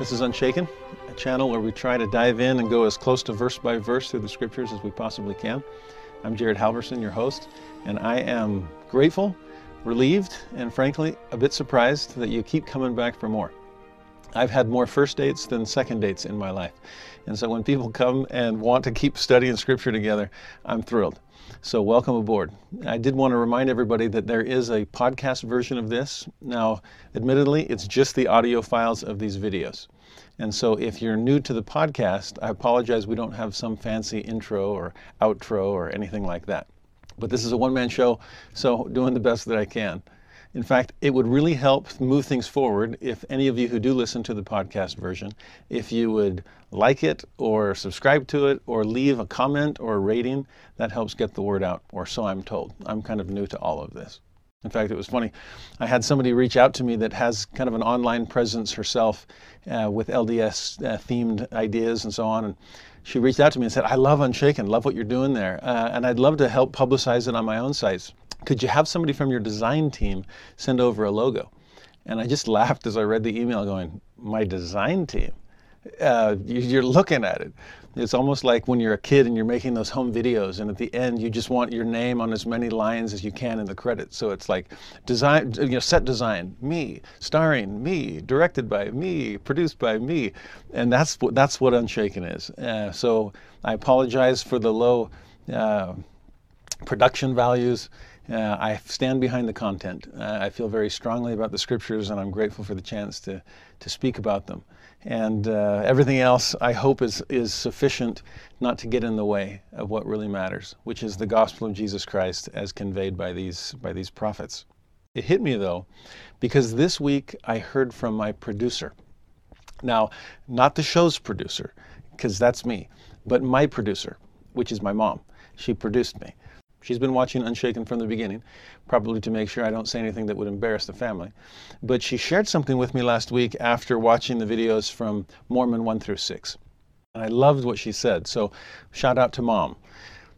This is Unshaken, a channel where we try to dive in and go as close to verse by verse through the scriptures as we possibly can. I'm Jared Halverson, your host, and I am grateful, relieved, and frankly, a bit surprised that you keep coming back for more. I've had more first dates than second dates in my life. And so when people come and want to keep studying scripture together, I'm thrilled. So, welcome aboard. I did want to remind everybody that there is a podcast version of this. Now, admittedly, it's just the audio files of these videos. And so, if you're new to the podcast, I apologize we don't have some fancy intro or outro or anything like that. But this is a one man show, so doing the best that I can. In fact, it would really help move things forward if any of you who do listen to the podcast version, if you would like it or subscribe to it or leave a comment or a rating, that helps get the word out, or so I'm told. I'm kind of new to all of this. In fact, it was funny. I had somebody reach out to me that has kind of an online presence herself uh, with LDS uh, themed ideas and so on. And she reached out to me and said, I love Unshaken, love what you're doing there. Uh, and I'd love to help publicize it on my own sites could you have somebody from your design team send over a logo? And I just laughed as I read the email, going, My design team? Uh, you're looking at it. It's almost like when you're a kid and you're making those home videos, and at the end you just want your name on as many lines as you can in the credits. So it's like design, you know, set design, me, starring me, directed by me, produced by me, and that's what that's what Unshaken is. Uh, so I apologize for the low uh, production values. Uh, I stand behind the content. Uh, I feel very strongly about the scriptures, and I'm grateful for the chance to, to speak about them. And uh, everything else, I hope, is, is sufficient not to get in the way of what really matters, which is the gospel of Jesus Christ as conveyed by these, by these prophets. It hit me, though, because this week I heard from my producer. Now, not the show's producer, because that's me, but my producer, which is my mom. She produced me. She's been watching Unshaken from the beginning, probably to make sure I don't say anything that would embarrass the family. But she shared something with me last week after watching the videos from Mormon 1 through 6. And I loved what she said, so shout out to mom.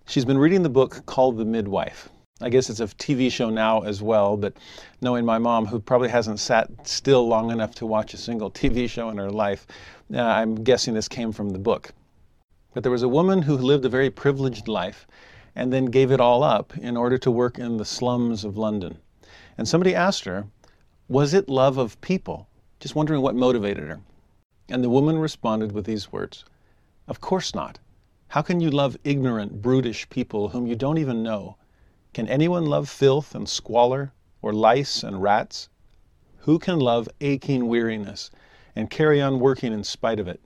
She's been reading the book called The Midwife. I guess it's a TV show now as well, but knowing my mom, who probably hasn't sat still long enough to watch a single TV show in her life, uh, I'm guessing this came from the book. But there was a woman who lived a very privileged life and then gave it all up in order to work in the slums of London. And somebody asked her, Was it love of people? Just wondering what motivated her. And the woman responded with these words Of course not. How can you love ignorant, brutish people whom you don't even know? Can anyone love filth and squalor, or lice and rats? Who can love aching weariness and carry on working in spite of it?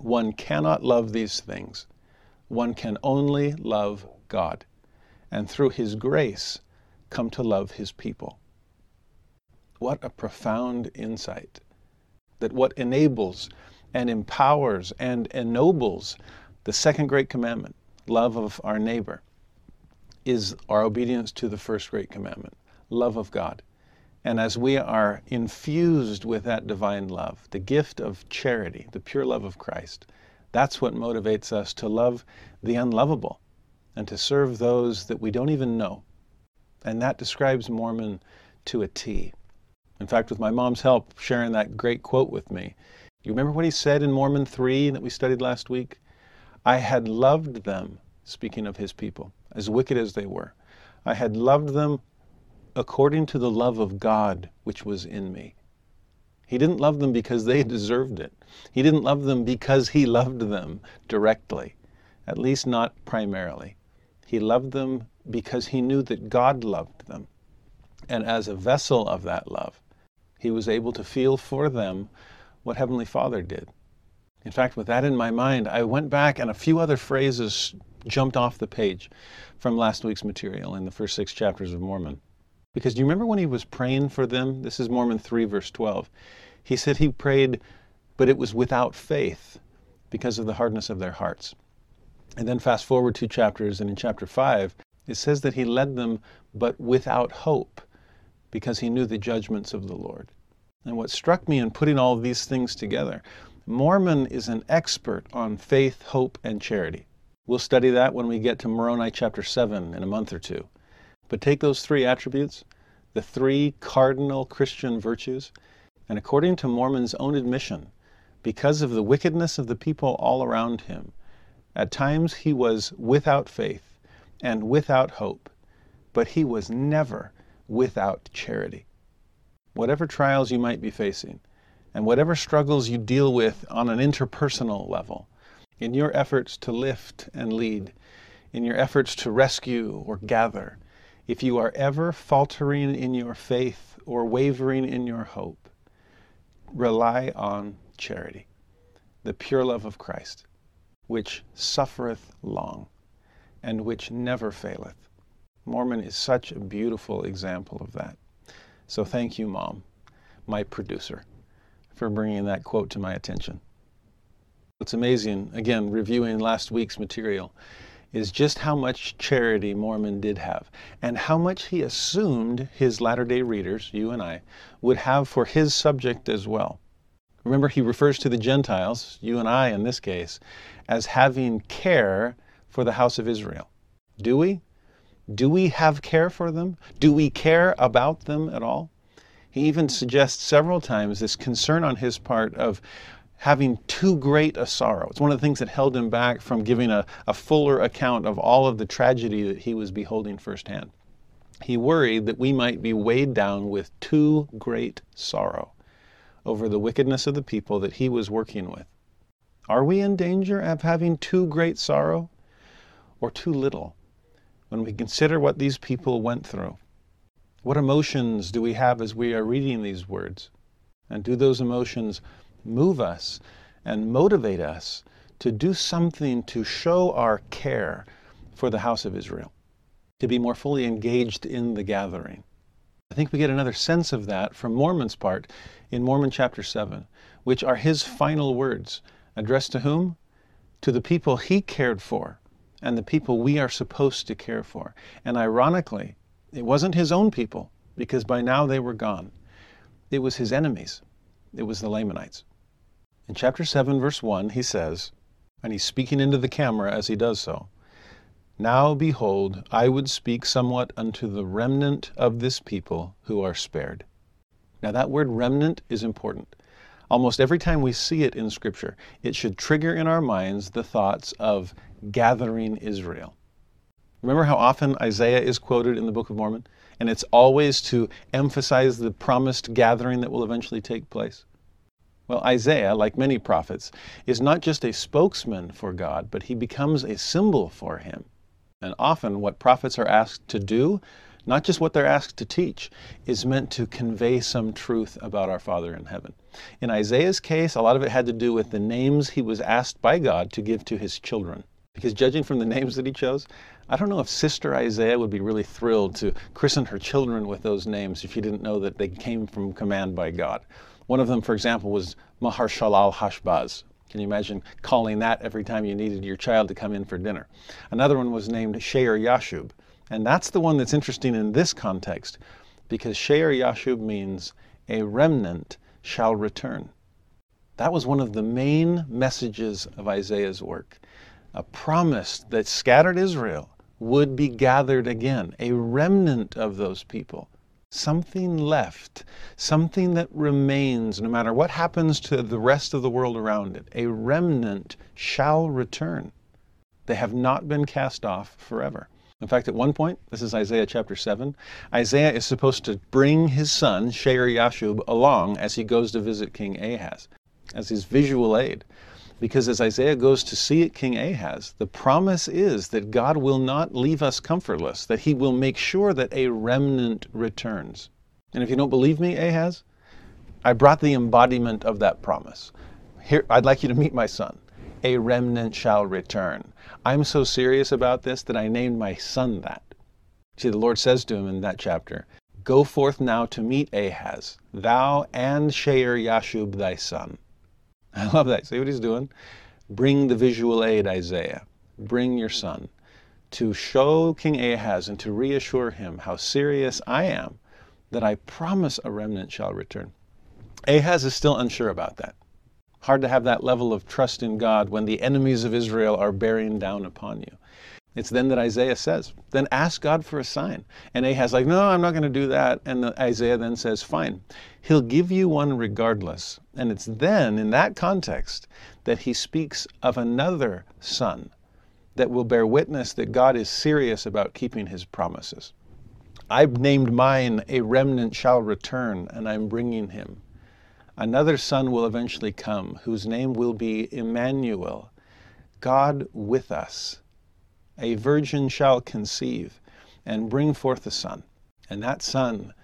One cannot love these things. One can only love God, and through His grace, come to love His people. What a profound insight that what enables and empowers and ennobles the second great commandment, love of our neighbor, is our obedience to the first great commandment, love of God. And as we are infused with that divine love, the gift of charity, the pure love of Christ, that's what motivates us to love the unlovable and to serve those that we don't even know. And that describes Mormon to a T. In fact, with my mom's help sharing that great quote with me, you remember what he said in Mormon 3 that we studied last week? I had loved them, speaking of his people, as wicked as they were. I had loved them according to the love of God which was in me. He didn't love them because they deserved it. He didn't love them because he loved them directly, at least not primarily. He loved them because he knew that God loved them. And as a vessel of that love, he was able to feel for them what Heavenly Father did. In fact, with that in my mind, I went back and a few other phrases jumped off the page from last week's material in the first six chapters of Mormon. Because do you remember when he was praying for them? This is Mormon 3, verse 12. He said he prayed, but it was without faith because of the hardness of their hearts. And then fast forward two chapters, and in chapter 5, it says that he led them, but without hope, because he knew the judgments of the Lord. And what struck me in putting all these things together, Mormon is an expert on faith, hope, and charity. We'll study that when we get to Moroni chapter 7 in a month or two. But take those three attributes, the three cardinal Christian virtues, and according to Mormon's own admission, because of the wickedness of the people all around him, at times he was without faith and without hope, but he was never without charity. Whatever trials you might be facing, and whatever struggles you deal with on an interpersonal level, in your efforts to lift and lead, in your efforts to rescue or gather, if you are ever faltering in your faith or wavering in your hope, rely on charity, the pure love of Christ, which suffereth long and which never faileth. Mormon is such a beautiful example of that. So thank you, Mom, my producer, for bringing that quote to my attention. It's amazing, again, reviewing last week's material, is just how much charity Mormon did have and how much he assumed his latter day readers, you and I, would have for his subject as well. Remember, he refers to the Gentiles, you and I in this case, as having care for the house of Israel. Do we? Do we have care for them? Do we care about them at all? He even suggests several times this concern on his part of having too great a sorrow. It's one of the things that held him back from giving a, a fuller account of all of the tragedy that he was beholding firsthand. He worried that we might be weighed down with too great sorrow over the wickedness of the people that he was working with. Are we in danger of having too great sorrow or too little when we consider what these people went through? What emotions do we have as we are reading these words? And do those emotions move us and motivate us to do something to show our care for the house of Israel, to be more fully engaged in the gathering. I think we get another sense of that from Mormon's part in Mormon chapter 7, which are his final words addressed to whom? To the people he cared for and the people we are supposed to care for. And ironically, it wasn't his own people, because by now they were gone. It was his enemies. It was the Lamanites. In chapter 7, verse 1, he says, and he's speaking into the camera as he does so Now behold, I would speak somewhat unto the remnant of this people who are spared. Now, that word remnant is important. Almost every time we see it in Scripture, it should trigger in our minds the thoughts of gathering Israel. Remember how often Isaiah is quoted in the Book of Mormon? And it's always to emphasize the promised gathering that will eventually take place. Well, Isaiah, like many prophets, is not just a spokesman for God, but he becomes a symbol for him. And often, what prophets are asked to do, not just what they're asked to teach, is meant to convey some truth about our Father in heaven. In Isaiah's case, a lot of it had to do with the names he was asked by God to give to his children. Because judging from the names that he chose, I don't know if Sister Isaiah would be really thrilled to christen her children with those names if she didn't know that they came from command by God. One of them, for example, was Maher-shalal Hashbaz. Can you imagine calling that every time you needed your child to come in for dinner? Another one was named Shear Yashub. And that's the one that's interesting in this context because Shear Yashub means a remnant shall return. That was one of the main messages of Isaiah's work. A promise that scattered Israel would be gathered again, a remnant of those people something left, something that remains no matter what happens to the rest of the world around it. A remnant shall return. They have not been cast off forever. In fact, at one point, this is Isaiah chapter 7, Isaiah is supposed to bring his son, Shear Yashub, along as he goes to visit King Ahaz as his visual aid. Because as Isaiah goes to see King Ahaz, the promise is that God will not leave us comfortless, that he will make sure that a remnant returns. And if you don't believe me, Ahaz, I brought the embodiment of that promise. here, I'd like you to meet my son. A remnant shall return. I'm so serious about this that I named my son that. See, the Lord says to him in that chapter, Go forth now to meet Ahaz, thou and Shear Yashub thy son. I love that. See what he's doing? Bring the visual aid, Isaiah. Bring your son to show King Ahaz and to reassure him how serious I am that I promise a remnant shall return. Ahaz is still unsure about that. Hard to have that level of trust in God when the enemies of Israel are bearing down upon you. It's then that Isaiah says, then ask God for a sign. And Ahaz like, no, I'm not going to do that. And Isaiah then says, fine, he'll give you one regardless. And it's then, in that context, that he speaks of another son that will bear witness that God is serious about keeping his promises. I've named mine, a remnant shall return, and I'm bringing him. Another son will eventually come, whose name will be Emmanuel, God with us a virgin shall conceive and bring forth a son. And that son,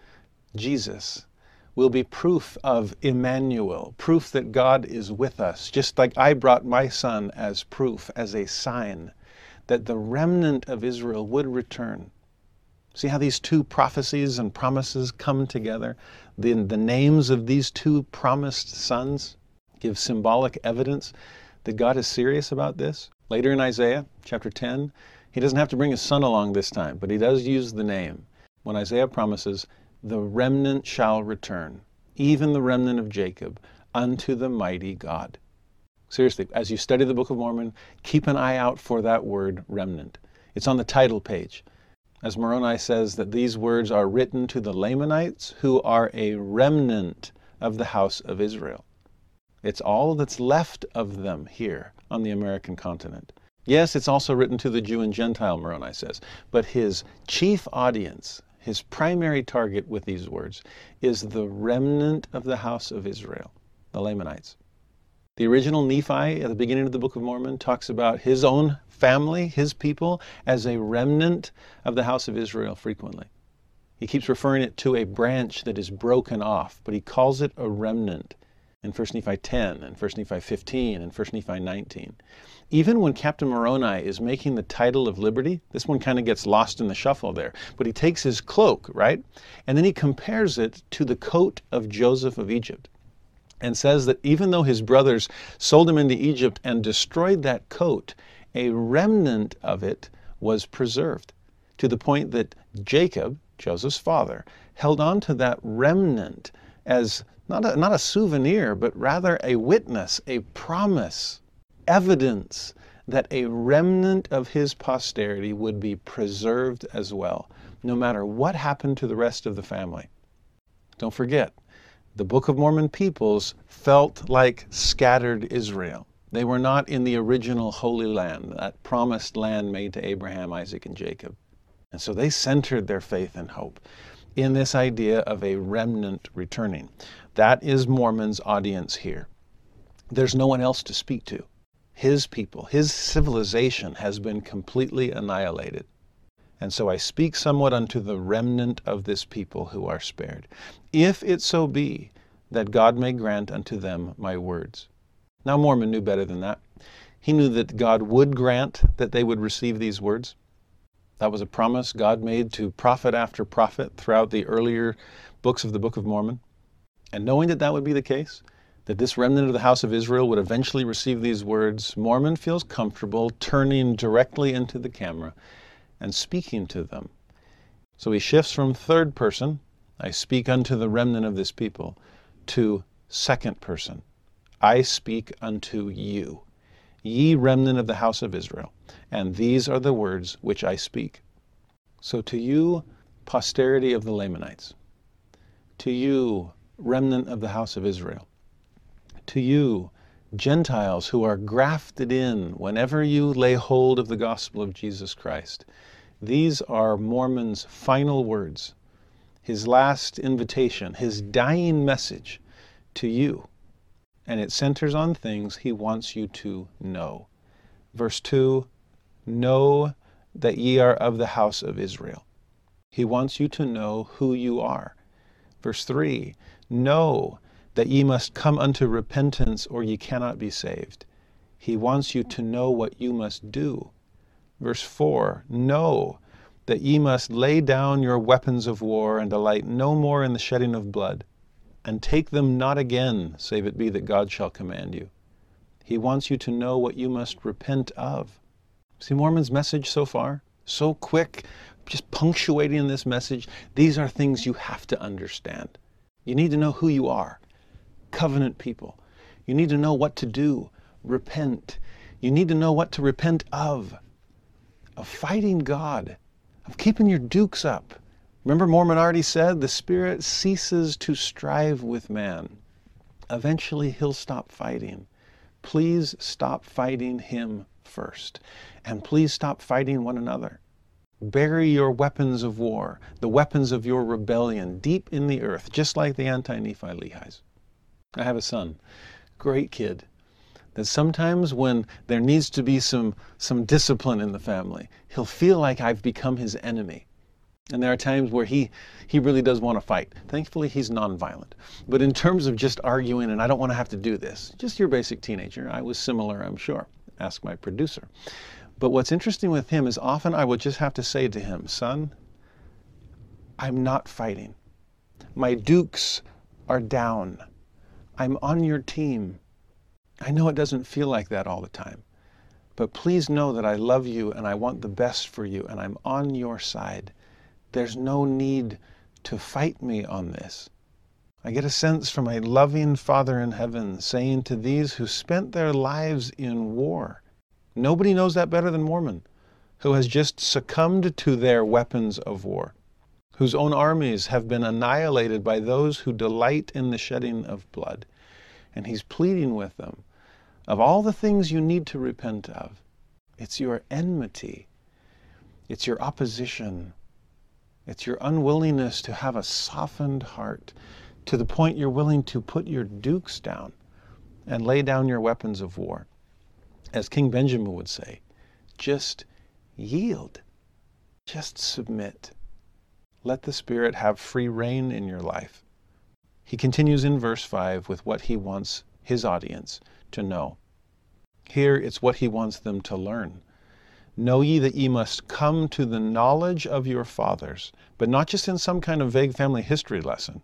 Jesus, will be proof of Emmanuel, proof that God is with us, just like I brought my son as proof, as a sign that the remnant of Israel would return. See how these two prophecies and promises come together? The, the names of these two promised sons give symbolic evidence that God is serious about this. Later in Isaiah chapter 10, he doesn't have to bring his son along this time, but he does use the name. When Isaiah promises, the remnant shall return, even the remnant of Jacob, unto the mighty God. Seriously, as you study the Book of Mormon, keep an eye out for that word remnant. It's on the title page. As Moroni says, that these words are written to the Lamanites who are a remnant of the house of Israel. It's all that's left of them here on the American continent. Yes, it's also written to the Jew and Gentile, Moroni says, but his chief audience, his primary target with these words, is the remnant of the house of Israel, the Lamanites. The original Nephi at the beginning of the Book of Mormon talks about his own family, his people, as a remnant of the house of Israel frequently. He keeps referring it to a branch that is broken off, but he calls it a remnant in 1 Nephi 10 and 1 Nephi 15 and 1 Nephi 19. Even when Captain Moroni is making the title of liberty, this one kind of gets lost in the shuffle there, but he takes his cloak, right? And then he compares it to the coat of Joseph of Egypt and says that even though his brothers sold him into Egypt and destroyed that coat, a remnant of it was preserved to the point that Jacob, Joseph's father, held on to that remnant as not a, not a souvenir, but rather a witness, a promise, evidence that a remnant of his posterity would be preserved as well, no matter what happened to the rest of the family. Don't forget, the Book of Mormon peoples felt like scattered Israel. They were not in the original Holy Land, that promised land made to Abraham, Isaac, and Jacob. And so they centered their faith and hope in this idea of a remnant returning. That is Mormon's audience here. There's no one else to speak to. His people, his civilization has been completely annihilated. And so I speak somewhat unto the remnant of this people who are spared, if it so be that God may grant unto them my words. Now, Mormon knew better than that. He knew that God would grant that they would receive these words. That was a promise God made to prophet after prophet throughout the earlier books of the Book of Mormon. And knowing that that would be the case, that this remnant of the house of Israel would eventually receive these words, Mormon feels comfortable turning directly into the camera and speaking to them. So he shifts from third person, I speak unto the remnant of this people, to second person, I speak unto you, ye remnant of the house of Israel, and these are the words which I speak. So to you, posterity of the Lamanites, to you, remnant of the house of Israel. To you, Gentiles who are grafted in whenever you lay hold of the gospel of Jesus Christ, these are Mormon's final words, his last invitation, his dying message to you. And it centers on things he wants you to know. Verse 2 Know that ye are of the house of Israel. He wants you to know who you are. Verse 3 Know that ye must come unto repentance, or ye cannot be saved. He wants you to know what you must do. Verse 4 Know that ye must lay down your weapons of war, and delight no more in the shedding of blood, and take them not again, save it be that God shall command you. He wants you to know what you must repent of. See Mormon's message so far? So quick, just punctuating this message. These are things you have to understand. You need to know who you are covenant people. You need to know what to do. Repent. You need to know what to repent of. Of fighting God, of keeping your dukes up. Remember, Mormon already said the Spirit ceases to strive with man. Eventually, he'll stop fighting. Please stop fighting him first. And please stop fighting one another. Bury your weapons of war, the weapons of your rebellion, deep in the earth, just like the anti Nephi Lehis. I have a son, great kid, that sometimes when there needs to be some, some discipline in the family, he'll feel like I've become his enemy. And there are times where he, he really does want to fight. Thankfully, he's nonviolent. But in terms of just arguing, and I don't want to have to do this, just your basic teenager, I was similar, I'm sure. Ask my producer. But what's interesting with him is often I would just have to say to him, son, I'm not fighting. My dukes are down. I'm on your team. I know it doesn't feel like that all the time, but please know that I love you and I want the best for you and I'm on your side. There's no need to fight me on this. I get a sense from a loving Father in heaven saying to these who spent their lives in war, nobody knows that better than Mormon, who has just succumbed to their weapons of war, whose own armies have been annihilated by those who delight in the shedding of blood. And he's pleading with them of all the things you need to repent of, it's your enmity, it's your opposition, it's your unwillingness to have a softened heart to the point you're willing to put your dukes down and lay down your weapons of war. As King Benjamin would say, just yield, just submit. Let the Spirit have free rein in your life. He continues in verse 5 with what he wants his audience to know. Here it's what he wants them to learn. Know ye that ye must come to the knowledge of your fathers, but not just in some kind of vague family history lesson.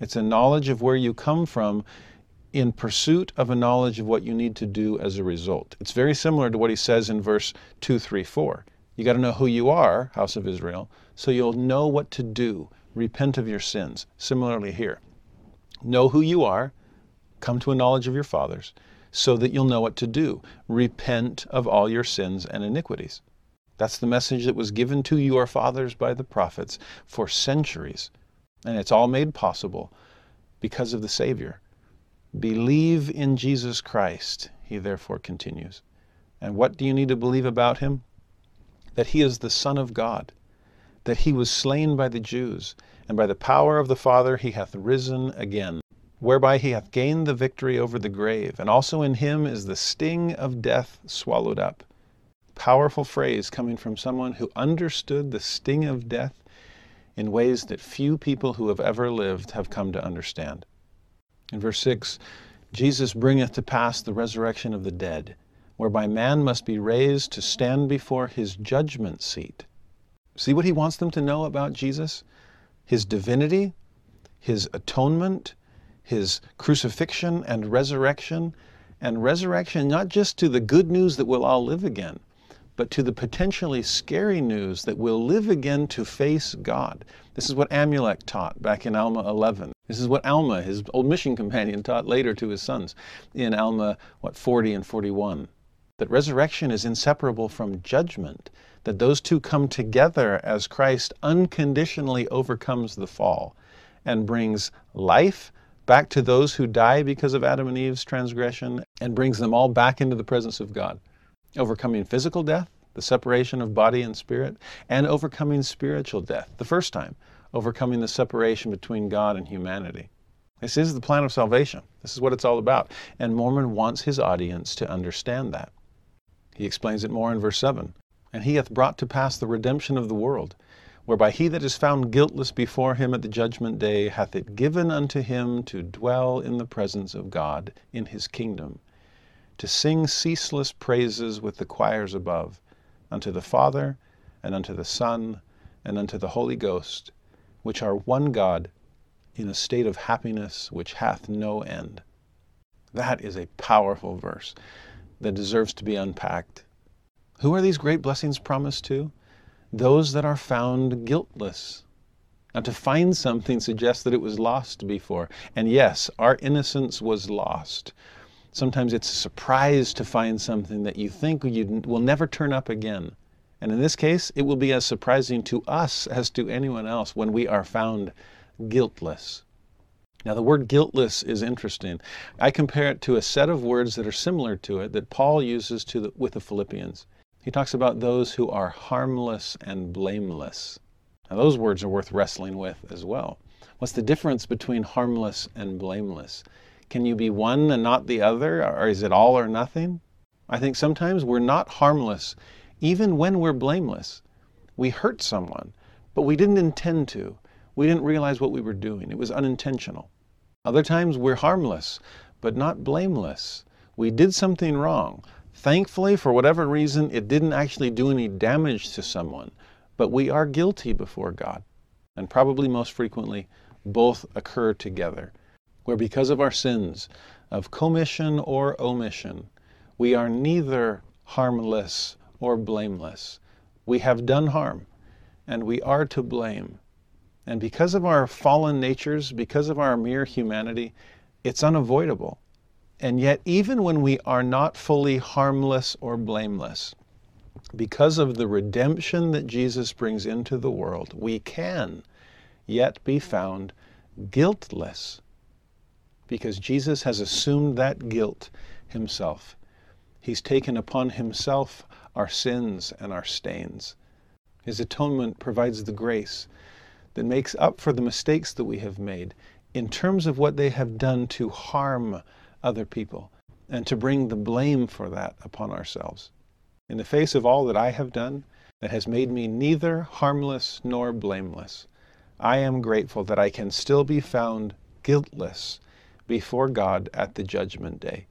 It's a knowledge of where you come from in pursuit of a knowledge of what you need to do as a result. It's very similar to what he says in verse 2, 3, 4. You got to know who you are, house of Israel, so you'll know what to do. Repent of your sins. Similarly here. Know who you are, come to a knowledge of your fathers, so that you'll know what to do. Repent of all your sins and iniquities. That's the message that was given to your fathers by the prophets for centuries. And it's all made possible because of the Savior. Believe in Jesus Christ, he therefore continues. And what do you need to believe about him? That he is the Son of God, that he was slain by the Jews, and by the power of the Father he hath risen again whereby he hath gained the victory over the grave, and also in him is the sting of death swallowed up. Powerful phrase coming from someone who understood the sting of death in ways that few people who have ever lived have come to understand. In verse 6, Jesus bringeth to pass the resurrection of the dead, whereby man must be raised to stand before his judgment seat. See what he wants them to know about Jesus? His divinity, his atonement, his crucifixion and resurrection, and resurrection not just to the good news that we'll all live again, but to the potentially scary news that we'll live again to face God. This is what Amulek taught back in Alma 11. This is what Alma, his old mission companion, taught later to his sons in Alma, what, 40 and 41. That resurrection is inseparable from judgment, that those two come together as Christ unconditionally overcomes the fall and brings life back to those who die because of Adam and Eve's transgression and brings them all back into the presence of God, overcoming physical death, the separation of body and spirit, and overcoming spiritual death, the first time, overcoming the separation between God and humanity. This is the plan of salvation. This is what it's all about. And Mormon wants his audience to understand that. He explains it more in verse 7. And he hath brought to pass the redemption of the world whereby he that is found guiltless before him at the judgment day hath it given unto him to dwell in the presence of God in his kingdom, to sing ceaseless praises with the choirs above, unto the Father, and unto the Son, and unto the Holy Ghost, which are one God, in a state of happiness which hath no end. That is a powerful verse that deserves to be unpacked. Who are these great blessings promised to? those that are found guiltless. Now, to find something suggests that it was lost before. And yes, our innocence was lost. Sometimes it's a surprise to find something that you think you will never turn up again. And in this case, it will be as surprising to us as to anyone else when we are found guiltless. Now, the word guiltless is interesting. I compare it to a set of words that are similar to it that Paul uses the, with the Philippians. He talks about those who are harmless and blameless. Now, those words are worth wrestling with as well. What's the difference between harmless and blameless? Can you be one and not the other, or is it all or nothing? I think sometimes we're not harmless even when we're blameless. We hurt someone, but we didn't intend to. We didn't realize what we were doing, it was unintentional. Other times we're harmless, but not blameless. We did something wrong. Thankfully, for whatever reason, it didn't actually do any damage to someone, but we are guilty before God. And probably most frequently, both occur together, where because of our sins, of commission or omission, we are neither harmless or blameless. We have done harm, and we are to blame. And because of our fallen natures, because of our mere humanity, it's unavoidable. And yet, even when we are not fully harmless or blameless, because of the redemption that Jesus brings into the world, we can yet be found guiltless because Jesus has assumed that guilt himself. He's taken upon himself our sins and our stains. His atonement provides the grace that makes up for the mistakes that we have made in terms of what they have done to harm other people and to bring the blame for that upon ourselves. In the face of all that I have done that has made me neither harmless nor blameless, I am grateful that I can still be found guiltless before God at the judgment day.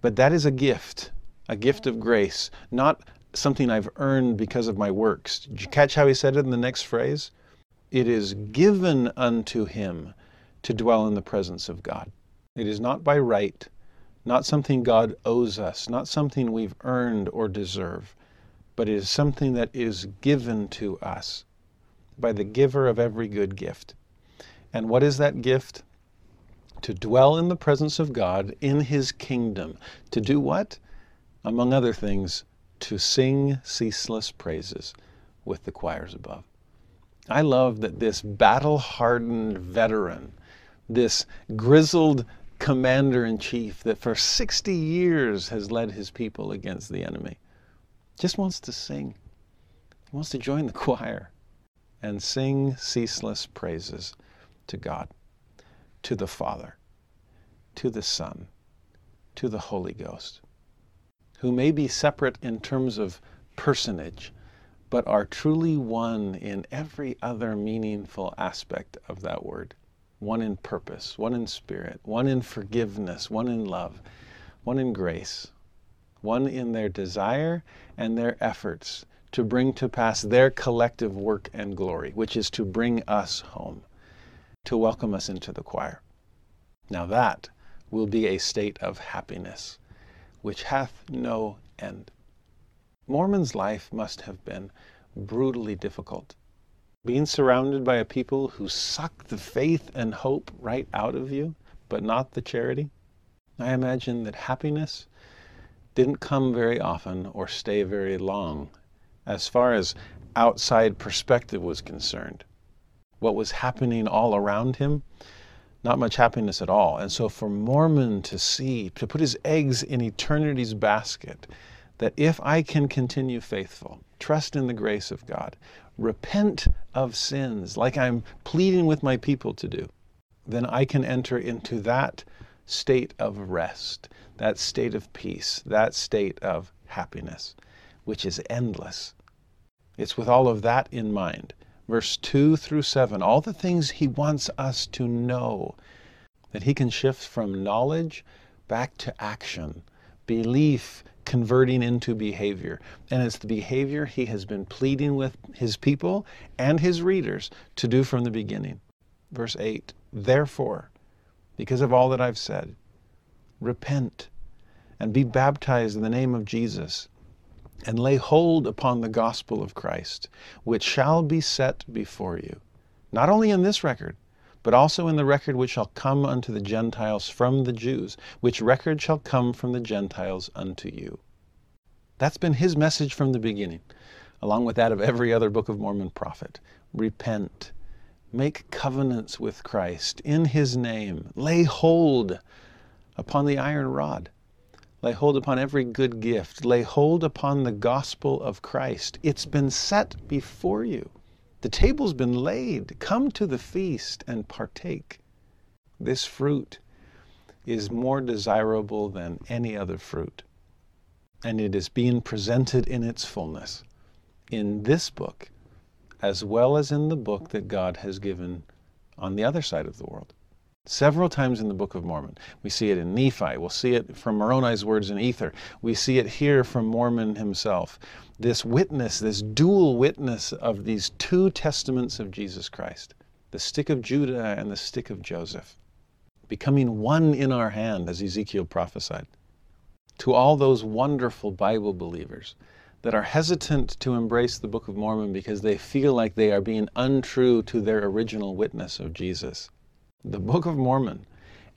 But that is a gift, a gift of grace, not something I've earned because of my works. Did you catch how he said it in the next phrase? It is given unto him to dwell in the presence of God. It is not by right, not something God owes us, not something we've earned or deserve, but it is something that is given to us by the giver of every good gift. And what is that gift? To dwell in the presence of God in His kingdom. To do what? Among other things, to sing ceaseless praises with the choirs above. I love that this battle hardened veteran, this grizzled commander in chief that for 60 years has led his people against the enemy just wants to sing. He wants to join the choir and sing ceaseless praises to God, to the Father, to the Son, to the Holy Ghost, who may be separate in terms of personage, but are truly one in every other meaningful aspect of that word. One in purpose, one in spirit, one in forgiveness, one in love, one in grace, one in their desire and their efforts to bring to pass their collective work and glory, which is to bring us home, to welcome us into the choir. Now that will be a state of happiness, which hath no end. Mormon's life must have been brutally difficult being surrounded by a people who suck the faith and hope right out of you, but not the charity. I imagine that happiness didn't come very often or stay very long as far as outside perspective was concerned. What was happening all around him, not much happiness at all. And so for Mormon to see, to put his eggs in eternity's basket, that if I can continue faithful, trust in the grace of God, repent of sins, like I'm pleading with my people to do, then I can enter into that state of rest, that state of peace, that state of happiness, which is endless. It's with all of that in mind, verse 2 through 7, all the things he wants us to know, that he can shift from knowledge back to action, belief converting into behavior. And it's the behavior he has been pleading with his people and his readers to do from the beginning. Verse 8 Therefore, because of all that I've said, repent and be baptized in the name of Jesus and lay hold upon the gospel of Christ, which shall be set before you, not only in this record, but also in the record which shall come unto the Gentiles from the Jews, which record shall come from the Gentiles unto you. That's been his message from the beginning, along with that of every other Book of Mormon prophet. Repent, make covenants with Christ in his name, lay hold upon the iron rod. Lay hold upon every good gift. Lay hold upon the gospel of Christ. It's been set before you. The table's been laid. Come to the feast and partake. This fruit is more desirable than any other fruit. And it is being presented in its fullness in this book, as well as in the book that God has given on the other side of the world. Several times in the Book of Mormon. We see it in Nephi. We'll see it from Moroni's words in Ether. We see it here from Mormon himself. This witness, this dual witness of these two testaments of Jesus Christ the stick of Judah and the stick of Joseph, becoming one in our hand, as Ezekiel prophesied. To all those wonderful Bible believers that are hesitant to embrace the Book of Mormon because they feel like they are being untrue to their original witness of Jesus the Book of Mormon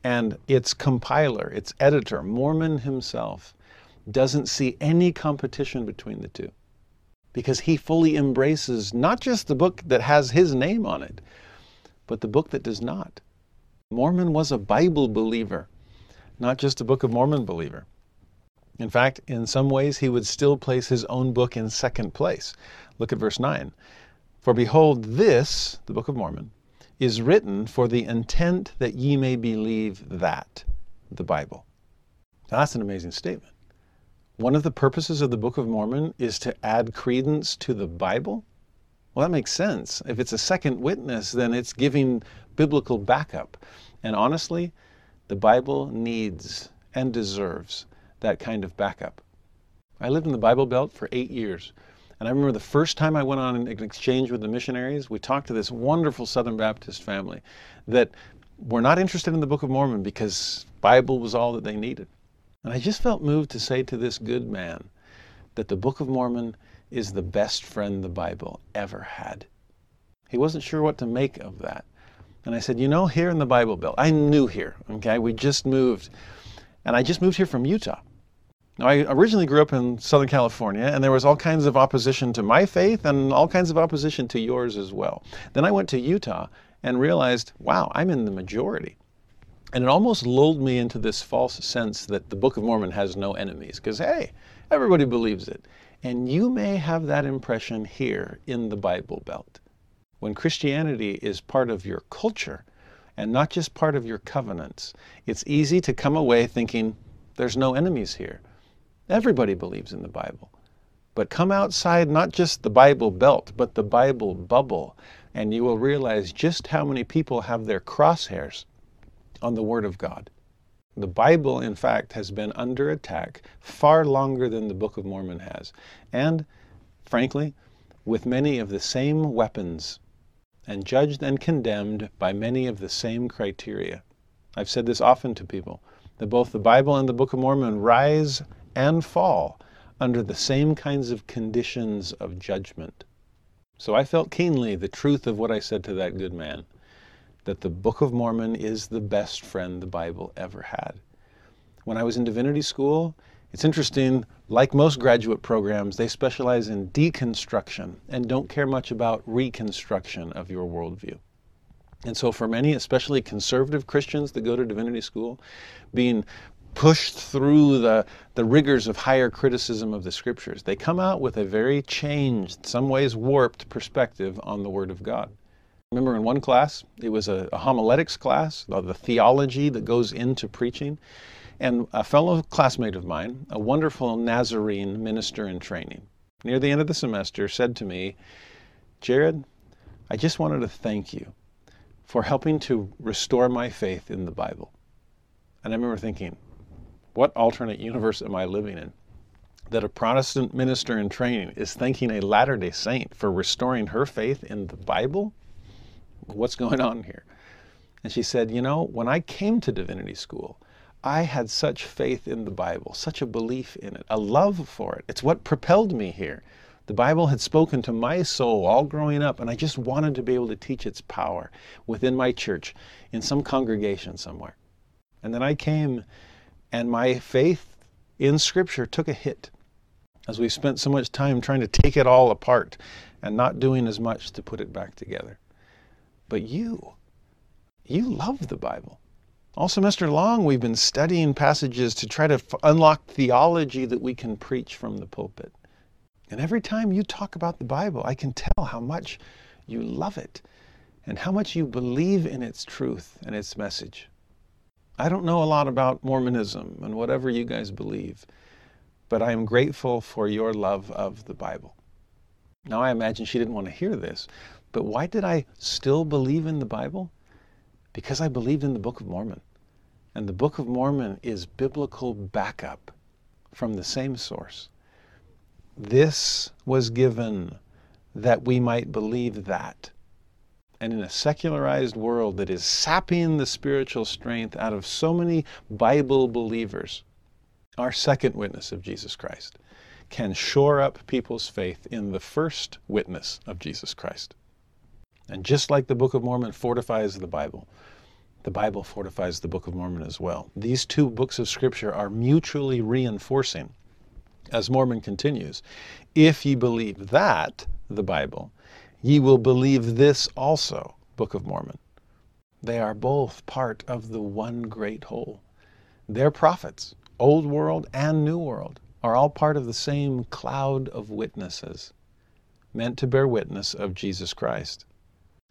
and its compiler, its editor, Mormon himself, doesn't see any competition between the two because he fully embraces not just the book that has his name on it, but the book that does not. Mormon was a Bible believer, not just a Book of Mormon believer. In fact, in some ways, he would still place his own book in second place. Look at verse 9. For behold, this, the Book of Mormon, is written for the intent that ye may believe that, the Bible. Now, that's an amazing statement. One of the purposes of the Book of Mormon is to add credence to the Bible. Well, that makes sense. If it's a second witness, then it's giving biblical backup. And honestly, the Bible needs and deserves that kind of backup. I lived in the Bible Belt for eight years. And I remember the first time I went on an exchange with the missionaries, we talked to this wonderful Southern Baptist family that were not interested in the Book of Mormon because Bible was all that they needed. And I just felt moved to say to this good man that the Book of Mormon is the best friend the Bible ever had. He wasn't sure what to make of that. And I said, you know, here in the Bible Belt, I knew here, okay? We just moved. And I just moved here from Utah. Now, I originally grew up in Southern California, and there was all kinds of opposition to my faith and all kinds of opposition to yours as well. Then I went to Utah and realized, wow, I'm in the majority. And it almost lulled me into this false sense that the Book of Mormon has no enemies, because hey, everybody believes it. And you may have that impression here in the Bible Belt. When Christianity is part of your culture and not just part of your covenants, it's easy to come away thinking, there's no enemies here. Everybody believes in the Bible. But come outside not just the Bible belt, but the Bible bubble, and you will realize just how many people have their crosshairs on the Word of God. The Bible, in fact, has been under attack far longer than the Book of Mormon has, and, frankly, with many of the same weapons, and judged and condemned by many of the same criteria. I've said this often to people that both the Bible and the Book of Mormon rise and fall under the same kinds of conditions of judgment. So I felt keenly the truth of what I said to that good man that the Book of Mormon is the best friend the Bible ever had. When I was in divinity school, it's interesting, like most graduate programs, they specialize in deconstruction and don't care much about reconstruction of your worldview. And so, for many, especially conservative Christians that go to divinity school, being pushed through the, the rigors of higher criticism of the scriptures. They come out with a very changed, some ways warped perspective on the Word of God. Remember in one class, it was a, a homiletics class, the, the theology that goes into preaching. And a fellow classmate of mine, a wonderful Nazarene minister in training, near the end of the semester said to me, Jared, I just wanted to thank you for helping to restore my faith in the Bible. And I remember thinking, what alternate universe am I living in? That a Protestant minister in training is thanking a Latter day Saint for restoring her faith in the Bible? What's going on here? And she said, You know, when I came to divinity school, I had such faith in the Bible, such a belief in it, a love for it. It's what propelled me here. The Bible had spoken to my soul all growing up, and I just wanted to be able to teach its power within my church, in some congregation somewhere. And then I came, and my faith in Scripture took a hit as we spent so much time trying to take it all apart and not doing as much to put it back together. But you, you love the Bible. All semester long, we've been studying passages to try to f- unlock theology that we can preach from the pulpit. And every time you talk about the Bible, I can tell how much you love it and how much you believe in its truth and its message. I don't know a lot about Mormonism and whatever you guys believe, but I am grateful for your love of the Bible. Now, I imagine she didn't want to hear this, but why did I still believe in the Bible? Because I believed in the Book of Mormon. And the Book of Mormon is biblical backup from the same source. This was given that we might believe that. And in a secularized world that is sapping the spiritual strength out of so many Bible believers, our second witness of Jesus Christ can shore up people's faith in the first witness of Jesus Christ. And just like the Book of Mormon fortifies the Bible, the Bible fortifies the Book of Mormon as well. These two books of Scripture are mutually reinforcing as Mormon continues, if ye believe that, the Bible, ye will believe this also, Book of Mormon. They are both part of the one great whole. Their prophets, Old World and New World, are all part of the same cloud of witnesses meant to bear witness of Jesus Christ.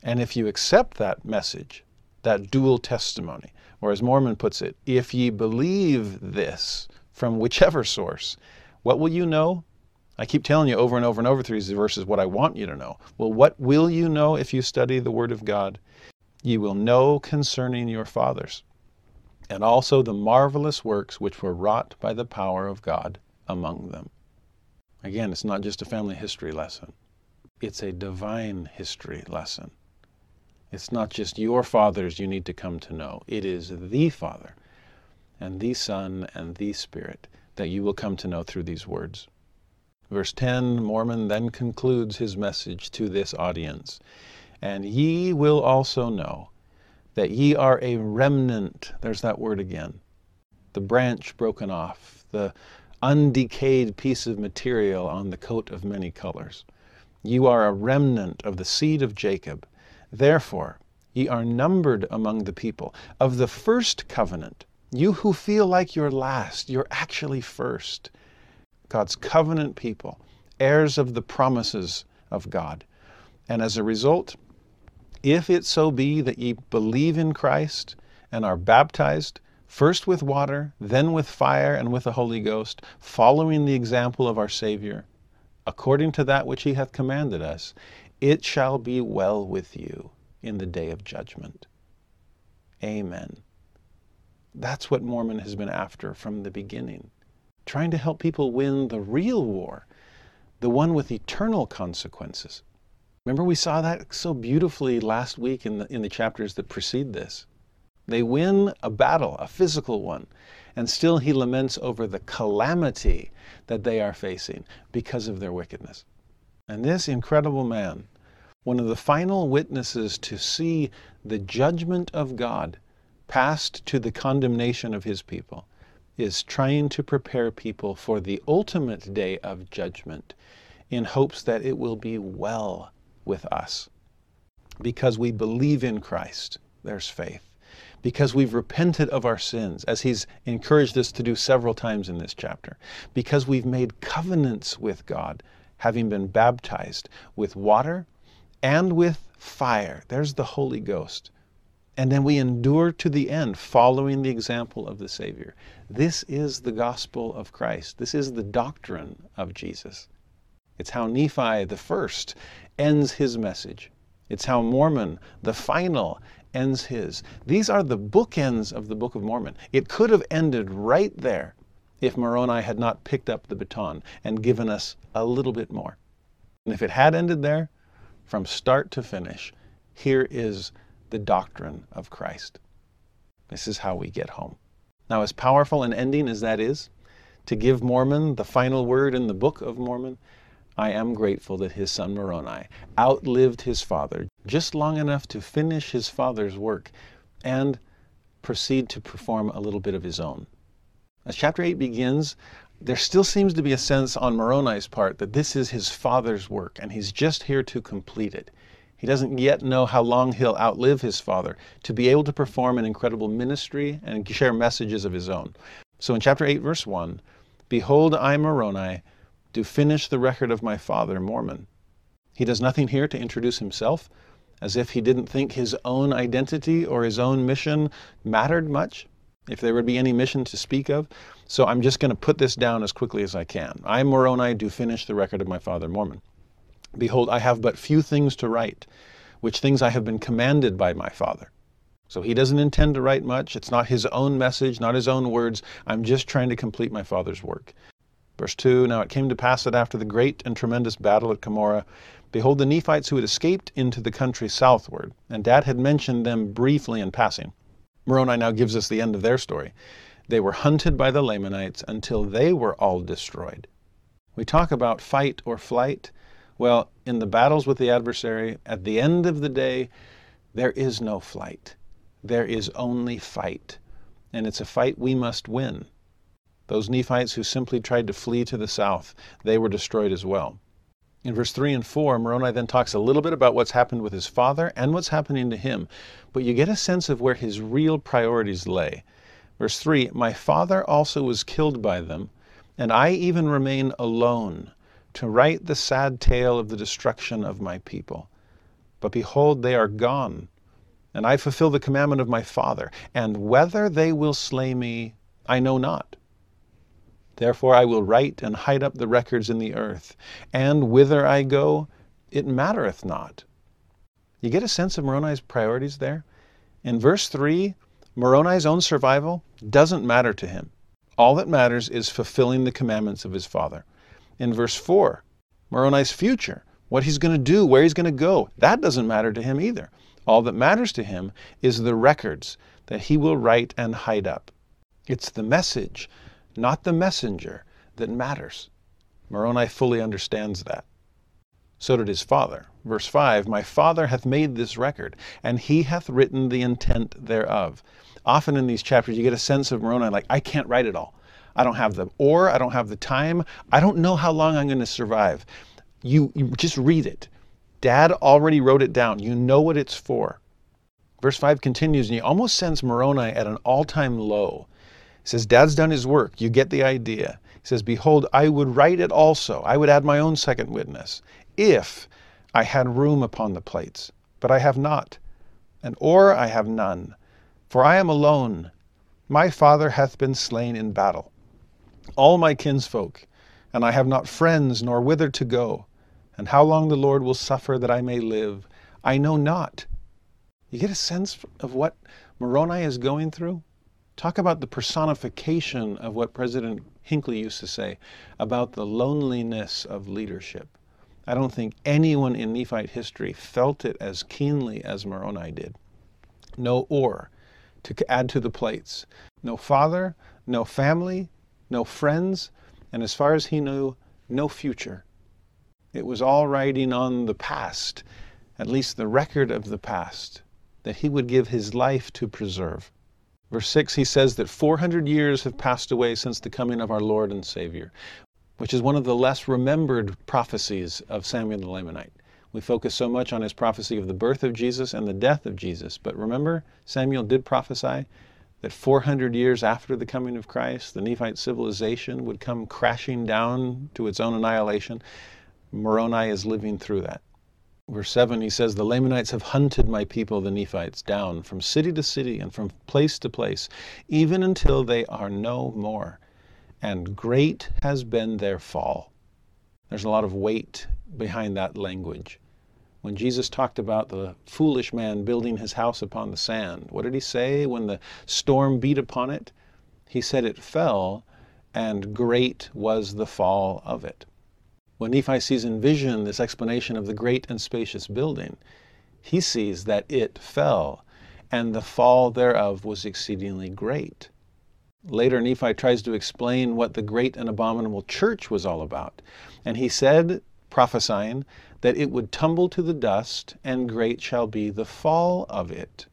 And if you accept that message, that dual testimony, or as Mormon puts it, if ye believe this from whichever source, what will you know? I keep telling you over and over and over through these verses what I want you to know. Well, what will you know if you study the Word of God? Ye will know concerning your fathers, and also the marvelous works which were wrought by the power of God among them. Again, it's not just a family history lesson, it's a divine history lesson. It's not just your fathers you need to come to know, it is the Father and the Son and the Spirit that you will come to know through these words. Verse 10 Mormon then concludes his message to this audience And ye will also know that ye are a remnant. There's that word again. The branch broken off, the undecayed piece of material on the coat of many colors. You are a remnant of the seed of Jacob. Therefore, ye are numbered among the people of the first covenant you who feel like you're last, you're actually first. God's covenant people, heirs of the promises of God. And as a result, if it so be that ye believe in Christ and are baptized, first with water, then with fire and with the Holy Ghost, following the example of our Savior, according to that which he hath commanded us, it shall be well with you in the day of judgment. Amen. That's what Mormon has been after from the beginning. Trying to help people win the real war, the one with eternal consequences. Remember, we saw that so beautifully last week in the, in the chapters that precede this. They win a battle, a physical one, and still he laments over the calamity that they are facing because of their wickedness. And this incredible man, one of the final witnesses to see the judgment of God passed to the condemnation of his people, is trying to prepare people for the ultimate day of judgment in hopes that it will be well with us. Because we believe in Christ, there's faith. Because we've repented of our sins, as he's encouraged us to do several times in this chapter. Because we've made covenants with God, having been baptized with water and with fire. There's the Holy Ghost and then we endure to the end, following the example of the Savior. This is the gospel of Christ. This is the doctrine of Jesus. It's how Nephi the first ends his message. It's how Mormon, the final, ends his. These are the bookends of the Book of Mormon. It could have ended right there if Moroni had not picked up the baton and given us a little bit more. And if it had ended there, from start to finish, here is the doctrine of Christ. This is how we get home. Now, as powerful an ending as that is, to give Mormon the final word in the Book of Mormon, I am grateful that his son Moroni outlived his father just long enough to finish his father's work and proceed to perform a little bit of his own. As chapter 8 begins, there still seems to be a sense on Moroni's part that this is his father's work and he's just here to complete it. He doesn't yet know how long he'll outlive his father to be able to perform an incredible ministry and share messages of his own. So in chapter 8, verse 1, Behold, I, Moroni, do finish the record of my father, Mormon. He does nothing here to introduce himself, as if he didn't think his own identity or his own mission mattered much, if there would be any mission to speak of. So I'm just going to put this down as quickly as I can. I, Moroni, do finish the record of my father, Mormon. Behold, I have but few things to write, which things I have been commanded by my father. So he doesn't intend to write much. It's not his own message, not his own words. I'm just trying to complete my father's work. Verse 2 Now it came to pass that after the great and tremendous battle at Cumorah, behold, the Nephites who had escaped into the country southward, and Dad had mentioned them briefly in passing. Moroni now gives us the end of their story. They were hunted by the Lamanites until they were all destroyed. We talk about fight or flight. Well, in the battles with the adversary, at the end of the day, there is no flight. There is only fight. And it's a fight we must win. Those Nephites who simply tried to flee to the south, they were destroyed as well. In verse 3 and 4, Moroni then talks a little bit about what's happened with his father and what's happening to him, but you get a sense of where his real priorities lay. Verse 3 My father also was killed by them, and I even remain alone to write the sad tale of the destruction of my people. But behold, they are gone, and I fulfill the commandment of my father, and whether they will slay me, I know not. Therefore I will write and hide up the records in the earth, and whither I go, it mattereth not. You get a sense of Moroni's priorities there? In verse 3, Moroni's own survival doesn't matter to him. All that matters is fulfilling the commandments of his father. In verse 4, Moroni's future, what he's going to do, where he's going to go, that doesn't matter to him either. All that matters to him is the records that he will write and hide up. It's the message, not the messenger, that matters. Moroni fully understands that. So did his father. Verse 5 My father hath made this record, and he hath written the intent thereof often in these chapters you get a sense of Moroni like, I can't write it all. I don't have the ore, I don't have the time. I don't know how long I'm going to survive. You, you just read it. Dad already wrote it down. You know what it's for. Verse 5 continues, and he almost sends Moroni at an all time low. He says, Dad's done his work. You get the idea. He says, Behold, I would write it also. I would add my own second witness, if I had room upon the plates. But I have not, and ore I have none. For I am alone. My father hath been slain in battle. All my kinsfolk, and I have not friends nor whither to go. And how long the Lord will suffer that I may live, I know not. You get a sense of what Moroni is going through? Talk about the personification of what President Hinckley used to say about the loneliness of leadership. I don't think anyone in Nephite history felt it as keenly as Moroni did. No ore, to add to the plates. No father, no family, no friends, and as far as he knew, no future. It was all writing on the past, at least the record of the past, that he would give his life to preserve. Verse 6, he says that 400 years have passed away since the coming of our Lord and Savior, which is one of the less remembered prophecies of Samuel the Lamanite. We focus so much on his prophecy of the birth of Jesus and the death of Jesus. But remember, Samuel did prophesy that 400 years after the coming of Christ, the Nephite civilization would come crashing down to its own annihilation. Moroni is living through that. Verse 7, he says, The Lamanites have hunted my people, the Nephites, down from city to city and from place to place, even until they are no more. And great has been their fall. There's a lot of weight behind that language. When Jesus talked about the foolish man building his house upon the sand, what did he say when the storm beat upon it? He said it fell, and great was the fall of it. When Nephi sees in vision this explanation of the great and spacious building, he sees that it fell, and the fall thereof was exceedingly great. Later, Nephi tries to explain what the great and abominable church was all about. And he said, prophesying, that it would tumble to the dust, and great shall be the fall of it.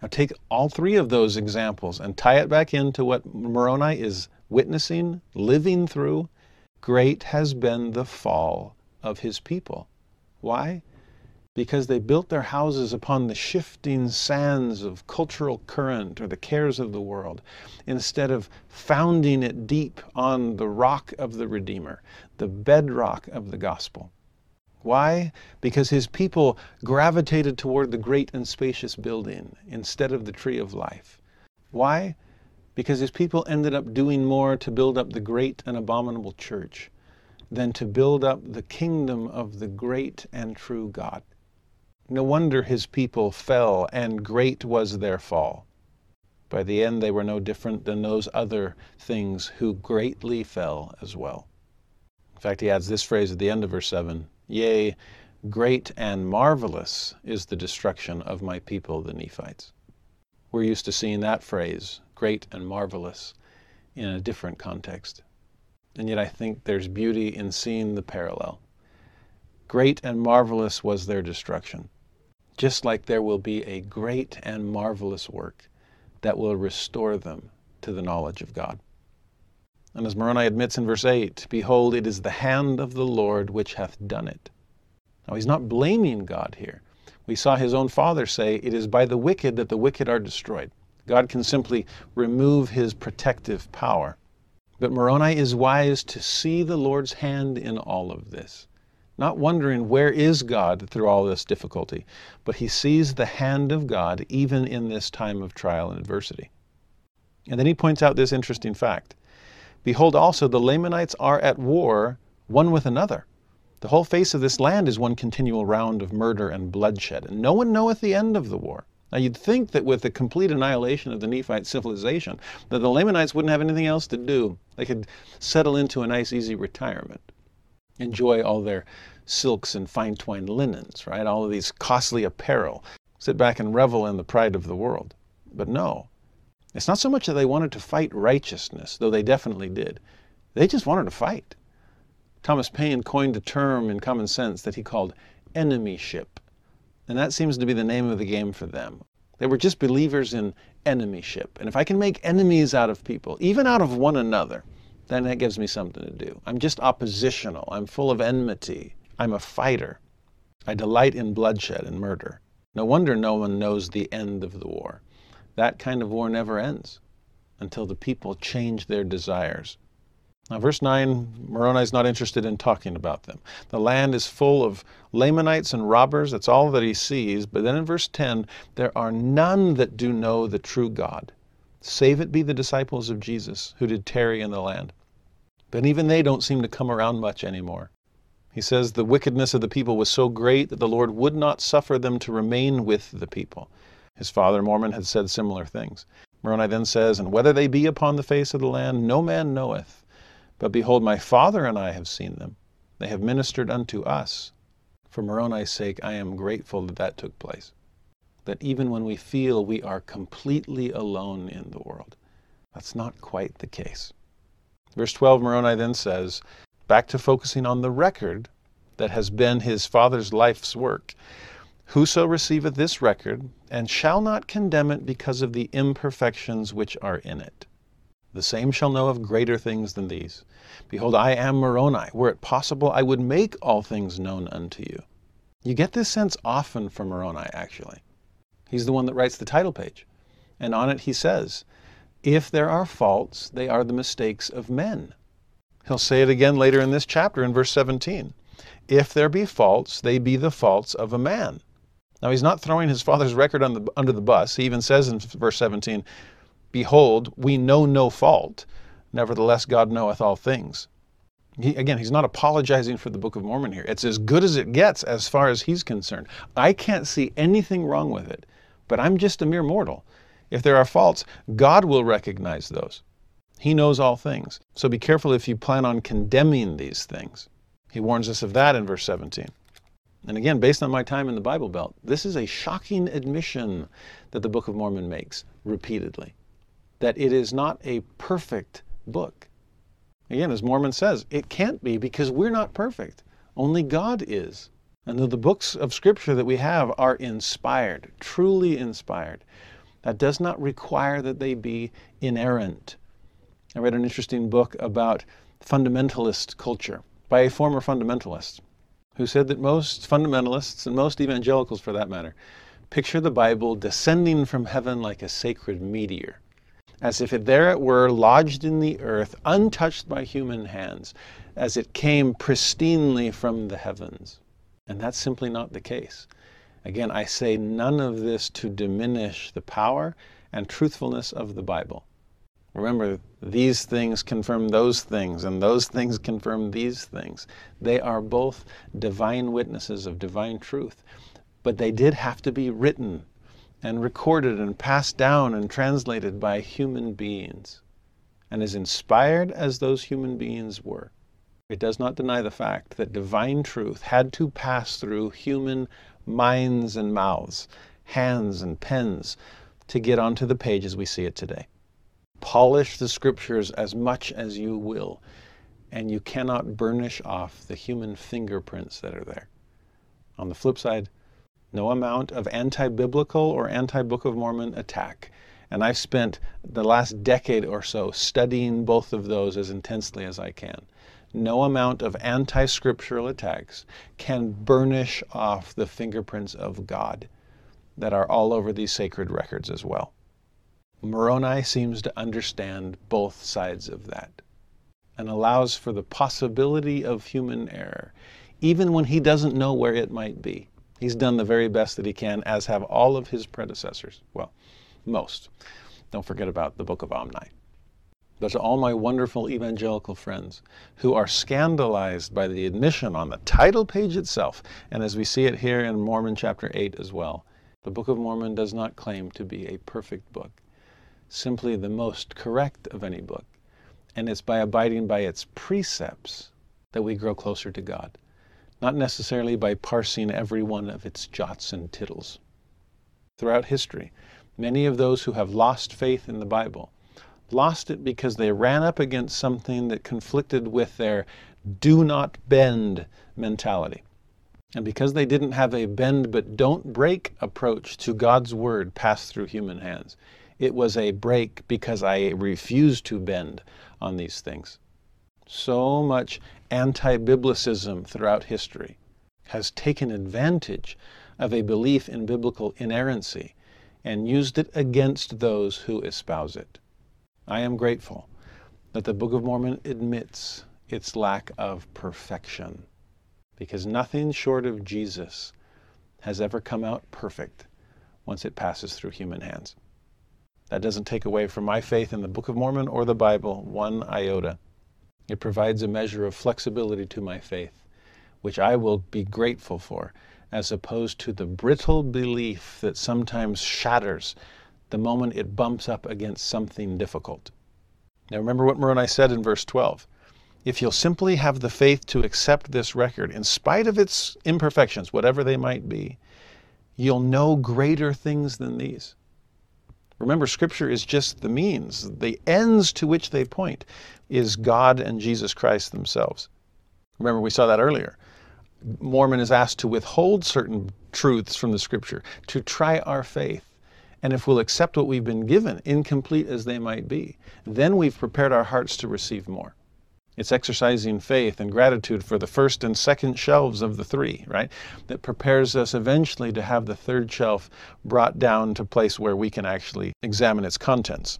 Now, take all three of those examples and tie it back into what Moroni is witnessing, living through. Great has been the fall of his people. Why? Because they built their houses upon the shifting sands of cultural current or the cares of the world, instead of founding it deep on the rock of the Redeemer, the bedrock of the gospel. Why? Because his people gravitated toward the great and spacious building instead of the tree of life. Why? Because his people ended up doing more to build up the great and abominable church than to build up the kingdom of the great and true God. No wonder his people fell, and great was their fall. By the end, they were no different than those other things who greatly fell as well. In fact, he adds this phrase at the end of verse 7 Yea, great and marvelous is the destruction of my people, the Nephites. We're used to seeing that phrase, great and marvelous, in a different context. And yet I think there's beauty in seeing the parallel. Great and marvelous was their destruction, just like there will be a great and marvelous work that will restore them to the knowledge of God. And as Moroni admits in verse 8, Behold, it is the hand of the Lord which hath done it. Now, he's not blaming God here. We saw his own father say, It is by the wicked that the wicked are destroyed. God can simply remove his protective power. But Moroni is wise to see the Lord's hand in all of this, not wondering where is God through all this difficulty, but he sees the hand of God even in this time of trial and adversity. And then he points out this interesting fact Behold also, the Lamanites are at war one with another. The whole face of this land is one continual round of murder and bloodshed, and no one knoweth the end of the war. Now you'd think that with the complete annihilation of the Nephite civilization, that the Lamanites wouldn't have anything else to do. They could settle into a nice, easy retirement, enjoy all their silks and fine twined linens, right? All of these costly apparel, sit back and revel in the pride of the world. But no, it's not so much that they wanted to fight righteousness, though they definitely did. They just wanted to fight. Thomas Paine coined a term in common sense that he called enemyship. And that seems to be the name of the game for them. They were just believers in enemyship. And if I can make enemies out of people, even out of one another, then that gives me something to do. I'm just oppositional. I'm full of enmity. I'm a fighter. I delight in bloodshed and murder. No wonder no one knows the end of the war. That kind of war never ends until the people change their desires. Now, verse 9, Moroni is not interested in talking about them. The land is full of Lamanites and robbers. That's all that he sees. But then in verse 10, there are none that do know the true God, save it be the disciples of Jesus who did tarry in the land. But even they don't seem to come around much anymore. He says the wickedness of the people was so great that the Lord would not suffer them to remain with the people. His father Mormon had said similar things. Moroni then says, And whether they be upon the face of the land, no man knoweth. But behold, my father and I have seen them. They have ministered unto us. For Moroni's sake, I am grateful that that took place. That even when we feel we are completely alone in the world, that's not quite the case. Verse 12, Moroni then says, back to focusing on the record that has been his father's life's work. Whoso receiveth this record, and shall not condemn it because of the imperfections which are in it, the same shall know of greater things than these. Behold, I am Moroni. Were it possible, I would make all things known unto you. You get this sense often from Moroni, actually. He's the one that writes the title page. And on it he says, If there are faults, they are the mistakes of men. He'll say it again later in this chapter in verse 17. If there be faults, they be the faults of a man. Now, he's not throwing his father's record the, under the bus. He even says in verse 17, Behold, we know no fault. Nevertheless, God knoweth all things. He, again, he's not apologizing for the Book of Mormon here. It's as good as it gets as far as he's concerned. I can't see anything wrong with it, but I'm just a mere mortal. If there are faults, God will recognize those. He knows all things. So be careful if you plan on condemning these things. He warns us of that in verse 17. And again, based on my time in the Bible Belt, this is a shocking admission that the Book of Mormon makes repeatedly that it is not a perfect book. Again, as Mormon says, it can't be because we're not perfect. Only God is. And though the books of Scripture that we have are inspired, truly inspired. That does not require that they be inerrant. I read an interesting book about fundamentalist culture by a former fundamentalist who said that most fundamentalists, and most evangelicals for that matter, picture the Bible descending from heaven like a sacred meteor, as if it there it were lodged in the earth, untouched by human hands, as it came pristinely from the heavens. And that's simply not the case. Again, I say none of this to diminish the power and truthfulness of the Bible. Remember, these things confirm those things, and those things confirm these things. They are both divine witnesses of divine truth. But they did have to be written and recorded and passed down and translated by human beings. And as inspired as those human beings were, it does not deny the fact that divine truth had to pass through human minds and mouths, hands and pens to get onto the page as we see it today. Polish the scriptures as much as you will, and you cannot burnish off the human fingerprints that are there. On the flip side, no amount of anti biblical or anti Book of Mormon attack. And I've spent the last decade or so studying both of those as intensely as I can no amount of anti scriptural attacks can burnish off the fingerprints of God that are all over these sacred records as well. Moroni seems to understand both sides of that and allows for the possibility of human error, even when he doesn't know where it might be. He's done the very best that he can, as have all of his predecessors. Well, most. Don't forget about the Book of Omni but to all my wonderful evangelical friends who are scandalized by the admission on the title page itself, and as we see it here in Mormon chapter 8 as well. The Book of Mormon does not claim to be a perfect book, simply the most correct of any book. And it's by abiding by its precepts that we grow closer to God, not necessarily by parsing every one of its jots and tittles. Throughout history, many of those who have lost faith in the Bible lost it because they ran up against something that conflicted with their do not bend mentality. And because they didn't have a bend but don't break approach to God's word passed through human hands, it was a break because I refused to bend on these things. So much anti biblicism throughout history has taken advantage of a belief in biblical inerrancy and used it against those who espouse it. I am grateful that the Book of Mormon admits its lack of perfection because nothing short of Jesus has ever come out perfect once it passes through human hands. That doesn't take away from my faith in the Book of Mormon or the Bible one iota. It provides a measure of flexibility to my faith, which I will be grateful for, as opposed to the brittle belief that sometimes shatters the moment it bumps up against something difficult. Now remember what Moroni said in verse 12. If you'll simply have the faith to accept this record, in spite of its imperfections, whatever they might be, you'll know greater things than these. Remember, Scripture is just the means. The ends to which they point is God and Jesus Christ themselves. Remember, we saw that earlier. Mormon is asked to withhold certain truths from the Scripture, to try our faith. And if we'll accept what we've been given, incomplete as they might be, then we've prepared our hearts to receive more. It's exercising faith and gratitude for the first and second shelves of the three, right? That prepares us eventually to have the third shelf brought down to place where we can actually examine its contents.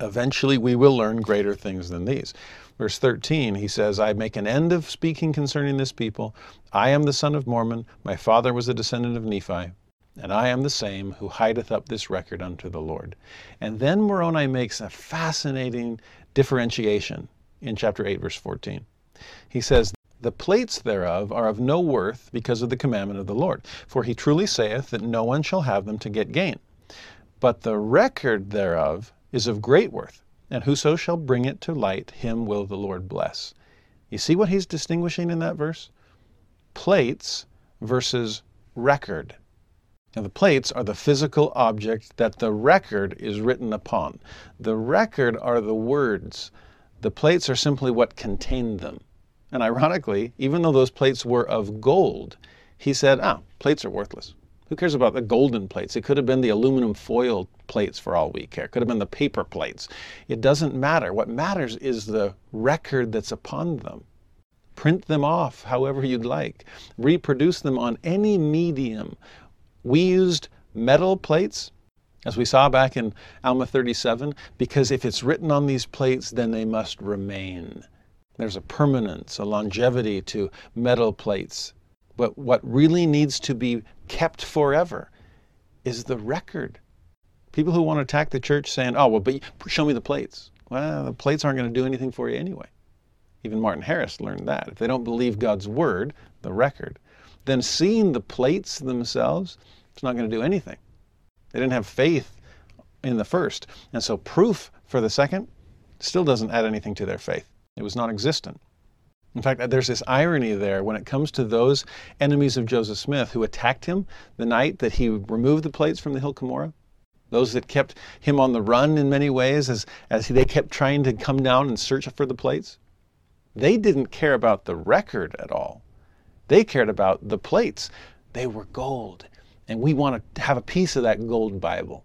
Eventually, we will learn greater things than these. Verse 13, he says, I make an end of speaking concerning this people. I am the son of Mormon. My father was a descendant of Nephi and I am the same who hideth up this record unto the Lord. And then Moroni makes a fascinating differentiation in chapter 8, verse 14. He says, The plates thereof are of no worth because of the commandment of the Lord. For he truly saith that no one shall have them to get gain. But the record thereof is of great worth, and whoso shall bring it to light, him will the Lord bless. You see what he's distinguishing in that verse? Plates versus record. Now, the plates are the physical object that the record is written upon. The record are the words. The plates are simply what contained them. And ironically, even though those plates were of gold, he said, ah, plates are worthless. Who cares about the golden plates? It could have been the aluminum foil plates for all we care. It could have been the paper plates. It doesn't matter. What matters is the record that's upon them. Print them off however you'd like. Reproduce them on any medium. We used metal plates, as we saw back in Alma 37, because if it's written on these plates, then they must remain. There's a permanence, a longevity to metal plates. But what really needs to be kept forever is the record. People who want to attack the church saying, oh, well, but show me the plates. Well, the plates aren't going to do anything for you anyway. Even Martin Harris learned that. If they don't believe God's word, the record, then seeing the plates themselves, it's not going to do anything. They didn't have faith in the first. And so proof for the second still doesn't add anything to their faith. It was non existent. In fact, there's this irony there when it comes to those enemies of Joseph Smith who attacked him the night that he removed the plates from the Hill Cumorah. Those that kept him on the run in many ways as, as they kept trying to come down and search for the plates. They didn't care about the record at all. They cared about the plates. They were gold. And we want to have a piece of that gold Bible.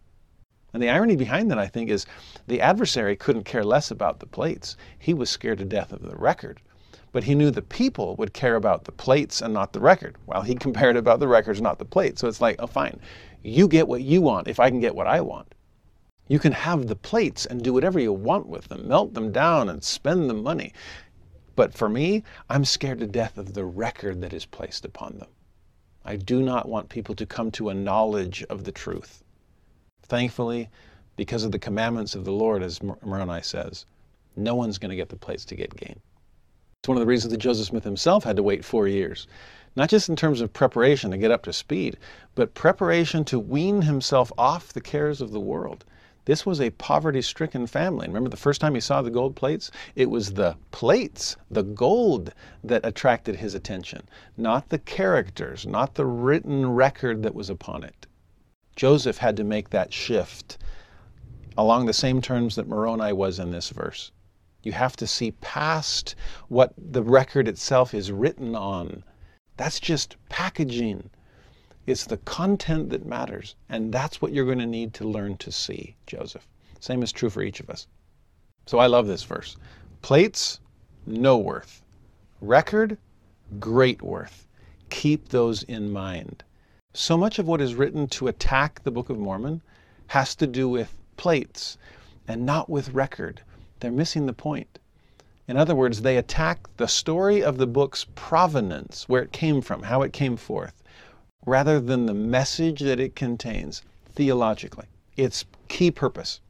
And the irony behind that, I think, is the adversary couldn't care less about the plates. He was scared to death of the record. But he knew the people would care about the plates and not the record. Well, he compared about the records, not the plates. So it's like, oh, fine. You get what you want if I can get what I want. You can have the plates and do whatever you want with them, melt them down and spend the money. But for me, I'm scared to death of the record that is placed upon them. I do not want people to come to a knowledge of the truth. Thankfully, because of the commandments of the Lord, as Moroni says, no one's going to get the place to get gain. It's one of the reasons that Joseph Smith himself had to wait four years. Not just in terms of preparation to get up to speed, but preparation to wean himself off the cares of the world. This was a poverty stricken family. Remember the first time he saw the gold plates? It was the plates, the gold, that attracted his attention, not the characters, not the written record that was upon it. Joseph had to make that shift along the same terms that Moroni was in this verse. You have to see past what the record itself is written on. That's just packaging. It's the content that matters. And that's what you're going to need to learn to see, Joseph. Same is true for each of us. So I love this verse. Plates, no worth. Record, great worth. Keep those in mind. So much of what is written to attack the Book of Mormon has to do with plates and not with record. They're missing the point. In other words, they attack the story of the book's provenance, where it came from, how it came forth rather than the message that it contains theologically. Its key purpose.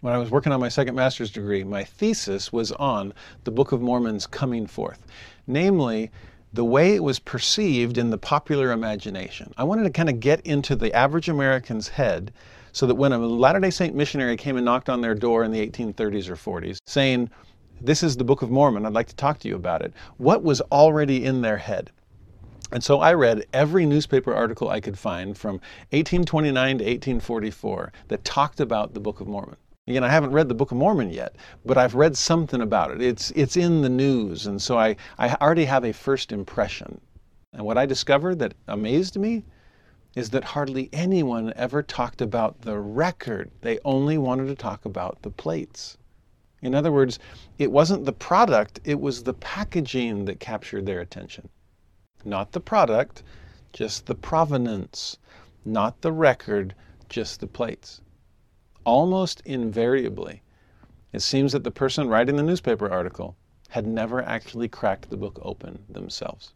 When I was working on my second master's degree, my thesis was on the Book of Mormon's coming forth, namely, the way it was perceived in the popular imagination. I wanted to kind of get into the average American's head so that when a Latter day Saint missionary came and knocked on their door in the 1830s or 40s saying, This is the Book of Mormon, I'd like to talk to you about it, what was already in their head? And so I read every newspaper article I could find from 1829 to 1844 that talked about the Book of Mormon. Again, I haven't read the Book of Mormon yet, but I've read something about it. It's, it's in the news, and so I, I already have a first impression. And what I discovered that amazed me is that hardly anyone ever talked about the record. They only wanted to talk about the plates. In other words, it wasn't the product, it was the packaging that captured their attention. Not the product, just the provenance. Not the record, just the plates. Almost invariably, it seems that the person writing the newspaper article had never actually cracked the book open themselves.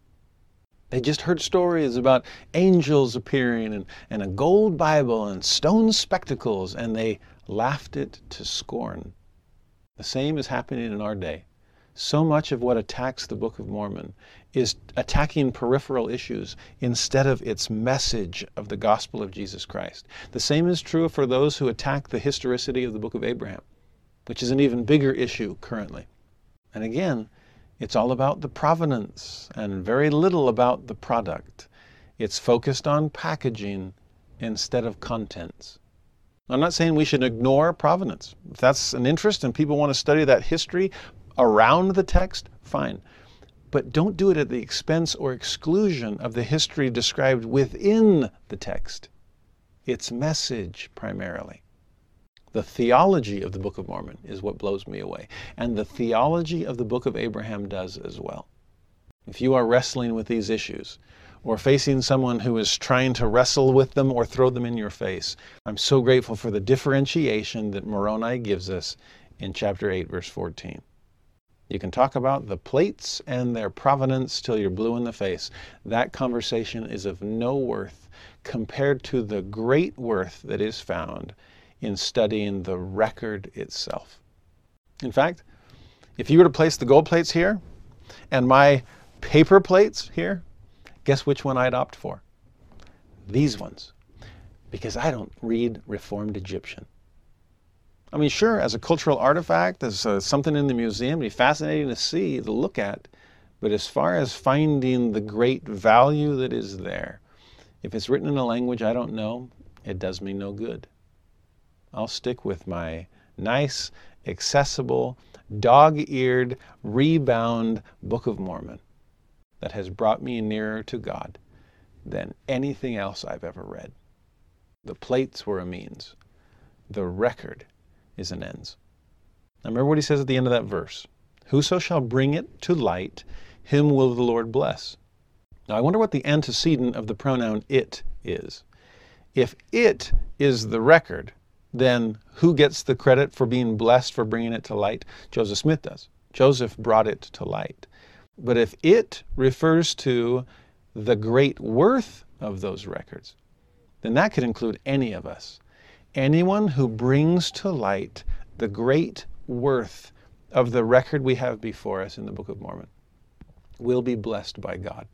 They just heard stories about angels appearing and, and a gold Bible and stone spectacles, and they laughed it to scorn. The same is happening in our day. so much of what attacks the Book of Mormon is attacking peripheral issues instead of its message of the gospel of Jesus Christ. The same is true for those who attack the historicity of the Book of Abraham, which is an even bigger issue currently. And again, it's all about the provenance and very little about the product. It's focused on packaging instead of contents. I'm not saying we should ignore provenance. If that's an interest and people want to study that history around the text, fine. But don't do it at the expense or exclusion of the history described within the text. Its message primarily. The theology of the Book of Mormon is what blows me away. And the theology of the Book of Abraham does as well. If you are wrestling with these issues, or facing someone who is trying to wrestle with them or throw them in your face, I'm so grateful for the differentiation that Moroni gives us in chapter 8, verse 14. You can talk about the plates and their provenance till you're blue in the face. That conversation is of no worth compared to the great worth that is found in studying the record itself. In fact, if you were to place the gold plates here and my paper plates here, guess which one I'd opt for? These ones. Because I don't read Reformed Egyptian. I mean, sure, as a cultural artifact, as uh, something in the museum, it'd be fascinating to see, to look at. But as far as finding the great value that is there, if it's written in a language I don't know, it does me no good. I'll stick with my nice, accessible, dog eared, rebound Book of Mormon that has brought me nearer to God than anything else I've ever read. The plates were a means, the record is an ends. Now remember what he says at the end of that verse Whoso shall bring it to light, him will the Lord bless. Now I wonder what the antecedent of the pronoun it is. If it is the record, then who gets the credit for being blessed for bringing it to light? Joseph Smith does. Joseph brought it to light. But if it refers to the great worth of those records, then that could include any of us. Anyone who brings to light the great worth of the record we have before us in the Book of Mormon will be blessed by God.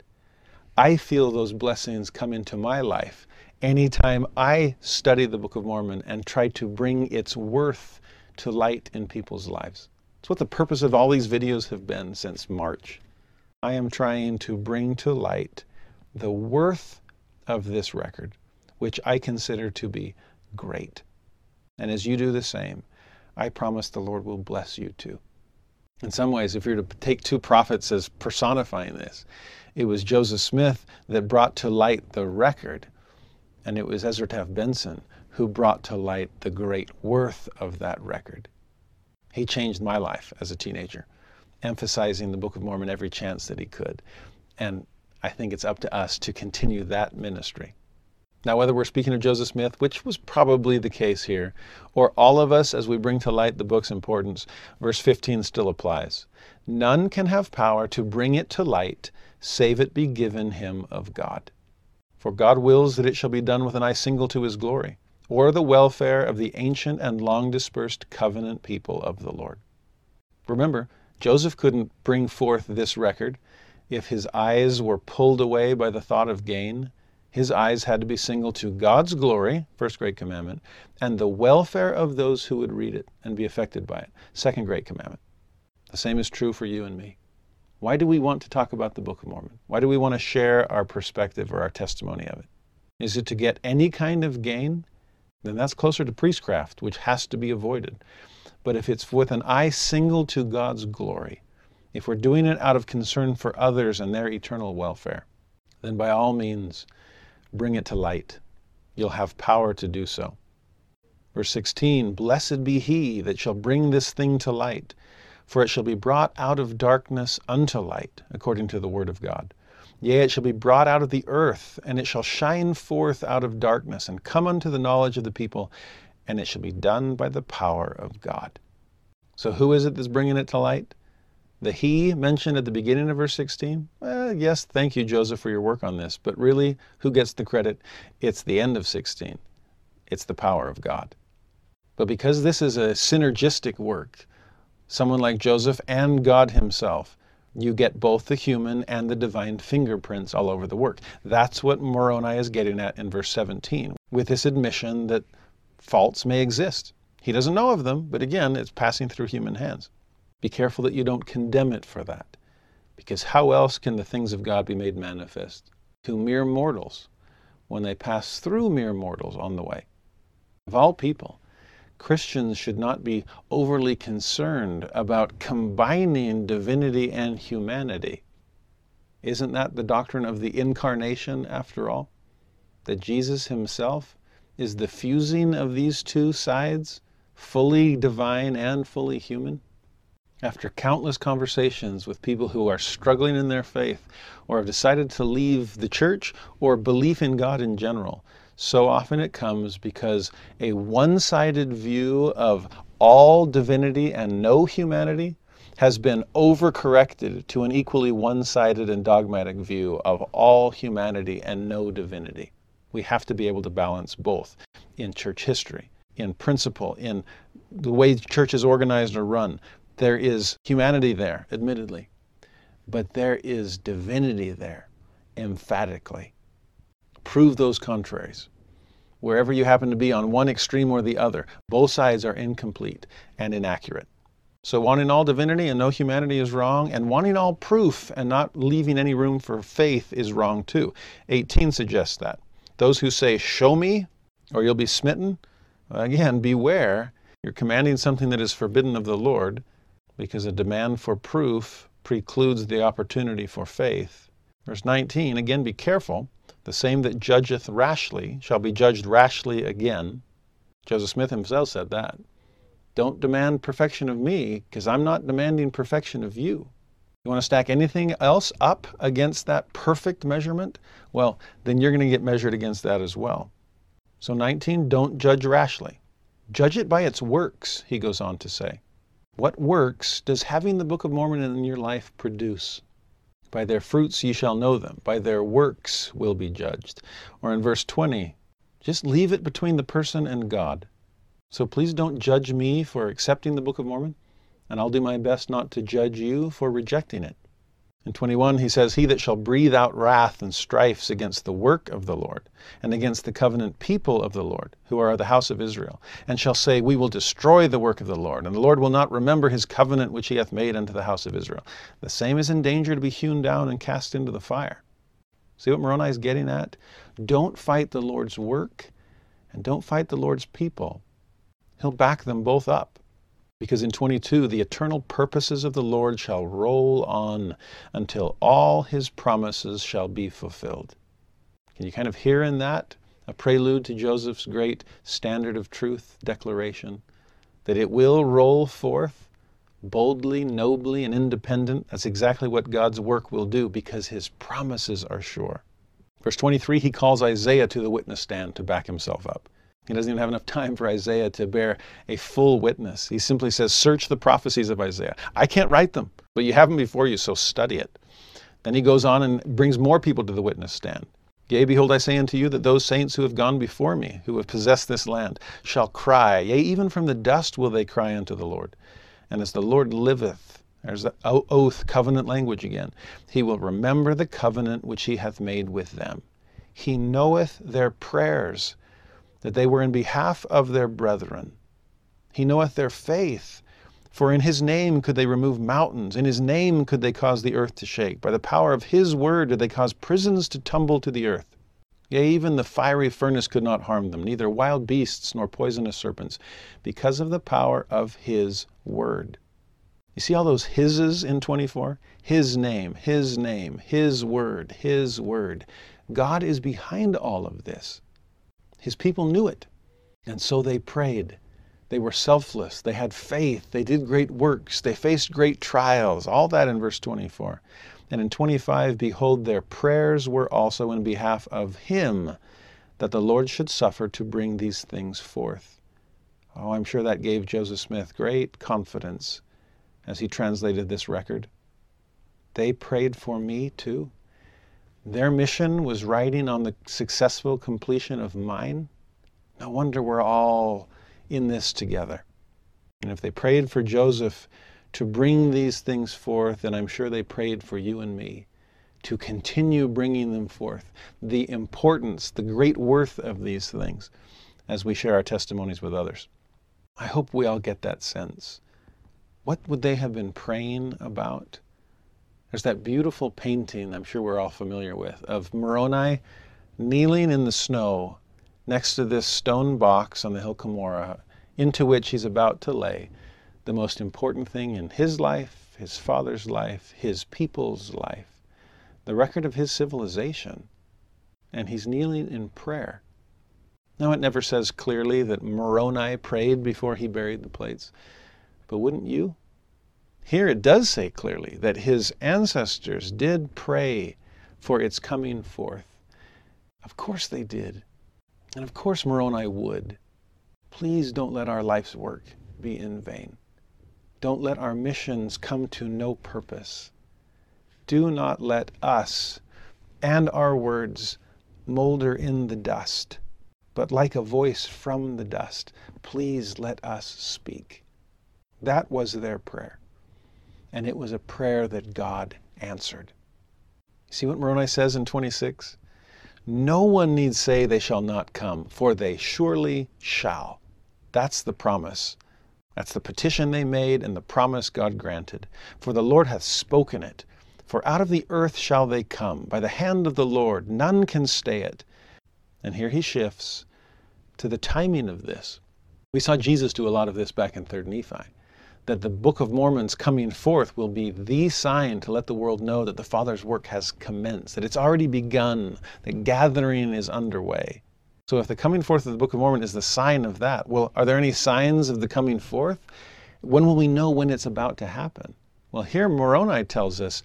I feel those blessings come into my life anytime I study the Book of Mormon and try to bring its worth to light in people's lives. It's what the purpose of all these videos have been since March. I am trying to bring to light the worth of this record, which I consider to be great. And as you do the same, I promise the Lord will bless you too. In some ways, if you're to take two prophets as personifying this, it was Joseph Smith that brought to light the record and it was Ezra Taft Benson who brought to light the great worth of that record. He changed my life as a teenager, emphasizing the Book of Mormon every chance that he could. And I think it's up to us to continue that ministry. Now, whether we're speaking of Joseph Smith, which was probably the case here, or all of us as we bring to light the book's importance, verse 15 still applies. None can have power to bring it to light save it be given him of God. For God wills that it shall be done with an eye single to his glory, or the welfare of the ancient and long dispersed covenant people of the Lord. Remember, Joseph couldn't bring forth this record if his eyes were pulled away by the thought of gain. His eyes had to be single to God's glory, first great commandment, and the welfare of those who would read it and be affected by it, second great commandment. The same is true for you and me. Why do we want to talk about the Book of Mormon? Why do we want to share our perspective or our testimony of it? Is it to get any kind of gain? Then that's closer to priestcraft, which has to be avoided. But if it's with an eye single to God's glory, if we're doing it out of concern for others and their eternal welfare, then by all means, bring it to light. You'll have power to do so. Verse 16 Blessed be he that shall bring this thing to light, for it shall be brought out of darkness unto light, according to the word of God. Yea, it shall be brought out of the earth, and it shall shine forth out of darkness, and come unto the knowledge of the people, and it shall be done by the power of God. So, who is it that's bringing it to light? The he mentioned at the beginning of verse 16? Well, yes, thank you, Joseph, for your work on this. But really, who gets the credit? It's the end of 16. It's the power of God. But because this is a synergistic work, someone like Joseph and God Himself, you get both the human and the divine fingerprints all over the work. That's what Moroni is getting at in verse 17, with this admission that faults may exist. He doesn't know of them, but again, it's passing through human hands. Be careful that you don't condemn it for that, because how else can the things of God be made manifest to mere mortals when they pass through mere mortals on the way? Of all people, Christians should not be overly concerned about combining divinity and humanity. Isn't that the doctrine of the incarnation, after all? That Jesus himself is the fusing of these two sides, fully divine and fully human? After countless conversations with people who are struggling in their faith or have decided to leave the church or belief in God in general, so often it comes because a one sided view of all divinity and no humanity has been overcorrected to an equally one sided and dogmatic view of all humanity and no divinity. We have to be able to balance both in church history, in principle, in the way church is organized or run. There is humanity there, admittedly, but there is divinity there, emphatically prove those contraries. Wherever you happen to be on one extreme or the other, both sides are incomplete and inaccurate. So, wanting all divinity and no humanity is wrong, and wanting all proof and not leaving any room for faith is wrong too. 18 suggests that. Those who say, Show me, or you'll be smitten, again, beware. You're commanding something that is forbidden of the Lord because a demand for proof precludes the opportunity for faith. Verse 19, again, be careful. The same that judgeth rashly shall be judged rashly again. Joseph Smith himself said that. Don't demand perfection of me because I'm not demanding perfection of you. You want to stack anything else up against that perfect measurement? Well, then you're going to get measured against that as well. So, 19, don't judge rashly. Judge it by its works, he goes on to say. What works does having the Book of Mormon in your life produce? By their fruits ye shall know them, by their works will be judged. Or in verse 20, just leave it between the person and God. So please don't judge me for accepting the Book of Mormon, and I'll do my best not to judge you for rejecting it. In 21, he says, He that shall breathe out wrath and strifes against the work of the Lord, and against the covenant people of the Lord, who are the house of Israel, and shall say, We will destroy the work of the Lord, and the Lord will not remember his covenant which he hath made unto the house of Israel. The same is in danger to be hewn down and cast into the fire. See what Moroni is getting at? Don't fight the Lord's work, and don't fight the Lord's people. He'll back them both up. Because in 22, the eternal purposes of the Lord shall roll on until all his promises shall be fulfilled. Can you kind of hear in that a prelude to Joseph's great standard of truth declaration? That it will roll forth boldly, nobly, and independent. That's exactly what God's work will do because his promises are sure. Verse 23, he calls Isaiah to the witness stand to back himself up. He doesn't even have enough time for Isaiah to bear a full witness. He simply says, Search the prophecies of Isaiah. I can't write them, but you have them before you, so study it. Then he goes on and brings more people to the witness stand. Yea, behold, I say unto you that those saints who have gone before me, who have possessed this land, shall cry, yea, even from the dust will they cry unto the Lord. And as the Lord liveth, there's the oath, covenant language again, he will remember the covenant which he hath made with them. He knoweth their prayers that they were in behalf of their brethren. He knoweth their faith. For in his name could they remove mountains, in his name could they cause the earth to shake. By the power of his word did they cause prisons to tumble to the earth. Yea, even the fiery furnace could not harm them, neither wild beasts nor poisonous serpents, because of the power of his word. You see all those hises in 24? His name, his name, his word, his word. God is behind all of this. His people knew it. And so they prayed. They were selfless. They had faith. They did great works. They faced great trials. All that in verse 24. And in 25, behold, their prayers were also in behalf of him, that the Lord should suffer to bring these things forth. Oh, I'm sure that gave Joseph Smith great confidence as he translated this record. They prayed for me too. Their mission was riding on the successful completion of mine. No wonder we're all in this together. And if they prayed for Joseph to bring these things forth, and I'm sure they prayed for you and me to continue bringing them forth. The importance, the great worth of these things as we share our testimonies with others. I hope we all get that sense. What would they have been praying about? There's that beautiful painting I'm sure we're all familiar with of Moroni kneeling in the snow next to this stone box on the hill Cumorah into which he's about to lay the most important thing in his life, his father's life, his people's life, the record of his civilization. And he's kneeling in prayer. Now, it never says clearly that Moroni prayed before he buried the plates, but wouldn't you? Here it does say clearly that his ancestors did pray for its coming forth. Of course they did. And of course Moroni would. Please don't let our life's work be in vain. Don't let our missions come to no purpose. Do not let us and our words molder in the dust, but like a voice from the dust, please let us speak. That was their prayer. And it was a prayer that God answered. See what Moroni says in 26? No one need say they shall not come, for they surely shall. That's the promise. That's the petition they made and the promise God granted. For the Lord hath spoken it. For out of the earth shall they come. By the hand of the Lord none can stay it. And here he shifts to the timing of this. We saw Jesus do a lot of this back in 3rd Nephi. That the Book of Mormon's coming forth will be the sign to let the world know that the Father's work has commenced, that it's already begun, that gathering is underway. So if the coming forth of the Book of Mormon is the sign of that, well, are there any signs of the coming forth? When will we know when it's about to happen? Well, here Moroni tells us,